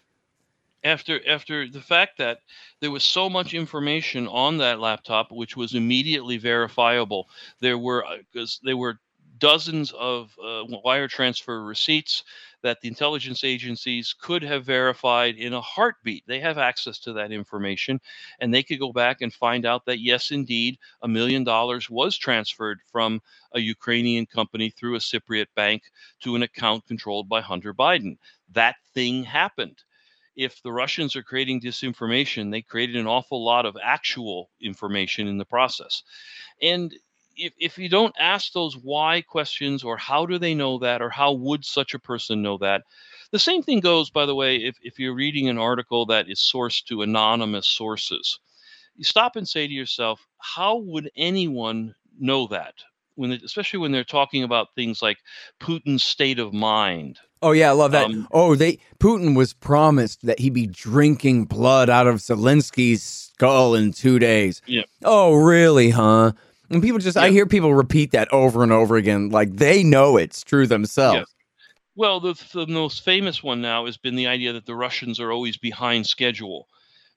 Speaker 2: After after the fact that there was so much information on that laptop, which was immediately verifiable, there were because uh, they were dozens of uh, wire transfer receipts that the intelligence agencies could have verified in a heartbeat. They have access to that information, and they could go back and find out that, yes, indeed, a million dollars was transferred from a Ukrainian company through a Cypriot bank to an account controlled by Hunter Biden. That thing happened if the Russians are creating disinformation, they created an awful lot of actual information in the process. And if, if you don't ask those why questions or how do they know that or how would such a person know that the same thing goes by the way if, if you're reading an article that is sourced to anonymous sources you stop and say to yourself how would anyone know that when especially when they're talking about things like putin's state of mind
Speaker 1: Oh yeah, I love that. Um, oh, they Putin was promised that he'd be drinking blood out of Zelensky's skull in two days.
Speaker 2: Yeah.
Speaker 1: Oh, really, huh? And people just, I hear people repeat that over and over again, like they know it's true themselves.
Speaker 2: Well, the, the most famous one now has been the idea that the Russians are always behind schedule.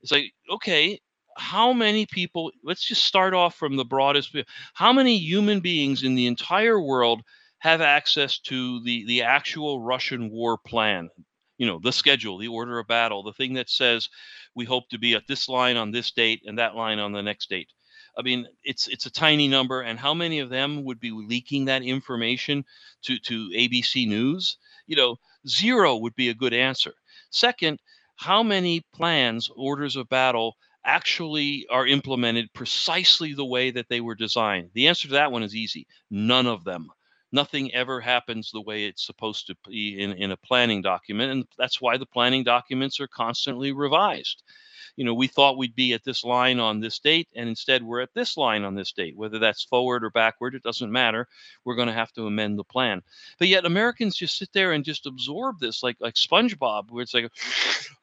Speaker 2: It's like, okay, how many people, let's just start off from the broadest, how many human beings in the entire world have access to the, the actual Russian war plan? You know, the schedule, the order of battle, the thing that says we hope to be at this line on this date and that line on the next date I mean, it's it's a tiny number, and how many of them would be leaking that information to to ABC News? You know, zero would be a good answer. Second, how many plans, orders of battle actually are implemented precisely the way that they were designed? The answer to that one is easy. None of them nothing ever happens the way it's supposed to be in, in a planning document. And that's why the planning documents are constantly revised you know, we thought we'd be at this line on this date, and instead we're at this line on this date. Whether that's forward or backward, it doesn't matter. We're going to have to amend the plan. But yet Americans just sit there and just absorb this like like SpongeBob, where it's like,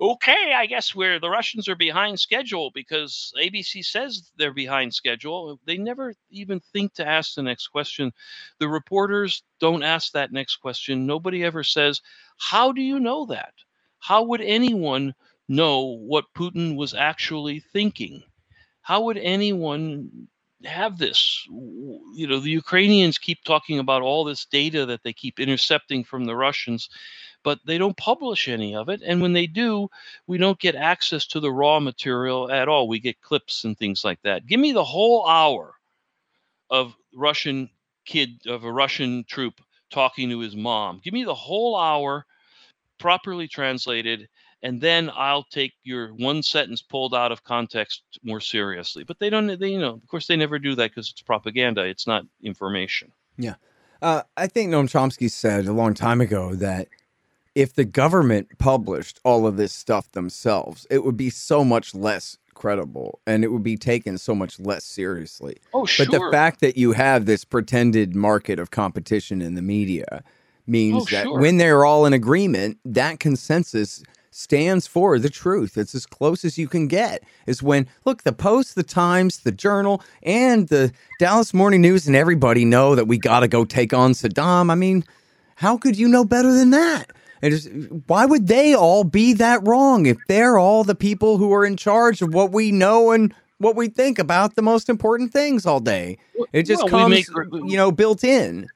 Speaker 2: okay, I guess we're the Russians are behind schedule because ABC says they're behind schedule. They never even think to ask the next question. The reporters don't ask that next question. Nobody ever says, how do you know that? How would anyone know what Putin was actually thinking. How would anyone have this? You know, the Ukrainians keep talking about all this data that they keep intercepting from the Russians, but they don't publish any of it. And when they do, we don't get access to the raw material at all. We get clips and things like that. Give me the whole hour of Russian kid of a Russian troop talking to his mom. Give me the whole hour properly translated and then I'll take your one sentence pulled out of context more seriously. But they don't, they, you know, of course, they never do that because it's propaganda. It's not information.
Speaker 1: Yeah. Uh, I think Noam Chomsky said a long time ago that if the government published all of this stuff themselves, it would be so much less credible and it would be taken so much less seriously.
Speaker 2: Oh, sure.
Speaker 1: But the fact that you have this pretended market of competition in the media means
Speaker 2: Oh,
Speaker 1: that
Speaker 2: sure.
Speaker 1: when they're all in agreement, that consensus stands for the truth. It's as close as you can get. Is when look, the Post, the Times, the Journal, and the Dallas Morning News, and everybody know that we got to go take on Saddam. I mean, how could you know better than that? And just, why would they all be that wrong if they're all the people who are in charge of what we know and what we think about the most important things all day? It just
Speaker 2: Well,
Speaker 1: comes,
Speaker 2: make-
Speaker 1: you know, built in.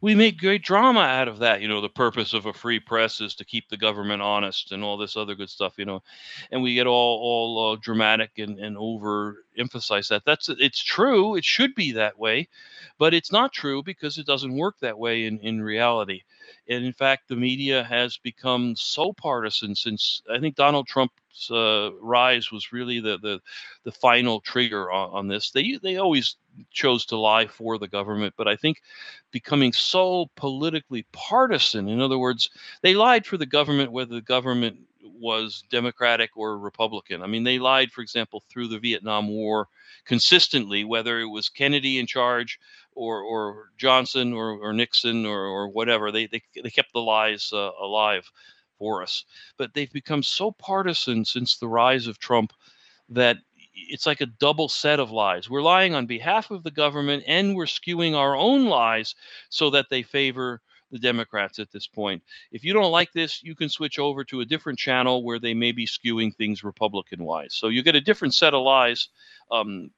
Speaker 2: We make great drama out of that. You know, the purpose of a free press is to keep the government honest and all this other good stuff. You know, and we get all all uh, dramatic and and over emphasize that. That's it's true. It should be that way, but it's not true because it doesn't work that way in in reality. And in fact, the media has become so partisan since I think Donald Trump's uh, rise was really the the the final trigger on, on this. They they always chose to lie for the government, but I think becoming so politically partisan. In other words, they lied for the government whether the government was Democratic or Republican. I mean, they lied, for example, through the Vietnam War consistently, whether it was Kennedy in charge or, or Johnson or, or Nixon or, or whatever. They, they, they kept the lies uh, alive for us. But they've become so partisan since the rise of Trump that it's like a double set of lies. We're lying on behalf of the government and we're skewing our own lies so that they favor the Democrats at this point. If you don't like this, you can switch over to a different channel where they may be skewing things Republican wise. So you get a different set of lies, um,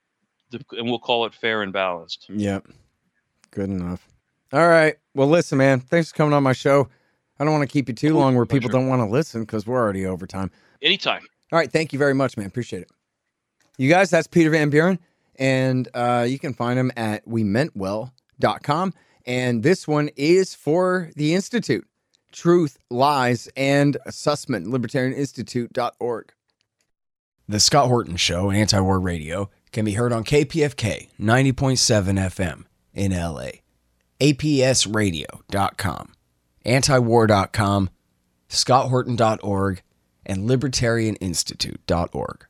Speaker 2: and we'll call it fair and balanced.
Speaker 1: Yep. Good enough. All right. Well, listen, man. Thanks for coming on my show. I don't want to keep you too long where people don't want to listen because we're already over time.
Speaker 2: Anytime.
Speaker 1: All right. Thank you very much, man. Appreciate it. You guys, that's Peter Van Buren. And uh, you can find him at wemeantwell.com. And this one is for the Institute Truth, Lies, and Sussman, libertarianinstitute.org. The Scott Horton Show, Anti War Radio, can be heard on KPFK 90.7 FM in LA, APSradio.com, antiwar.com, scotthorton.org, and libertarianinstitute.org.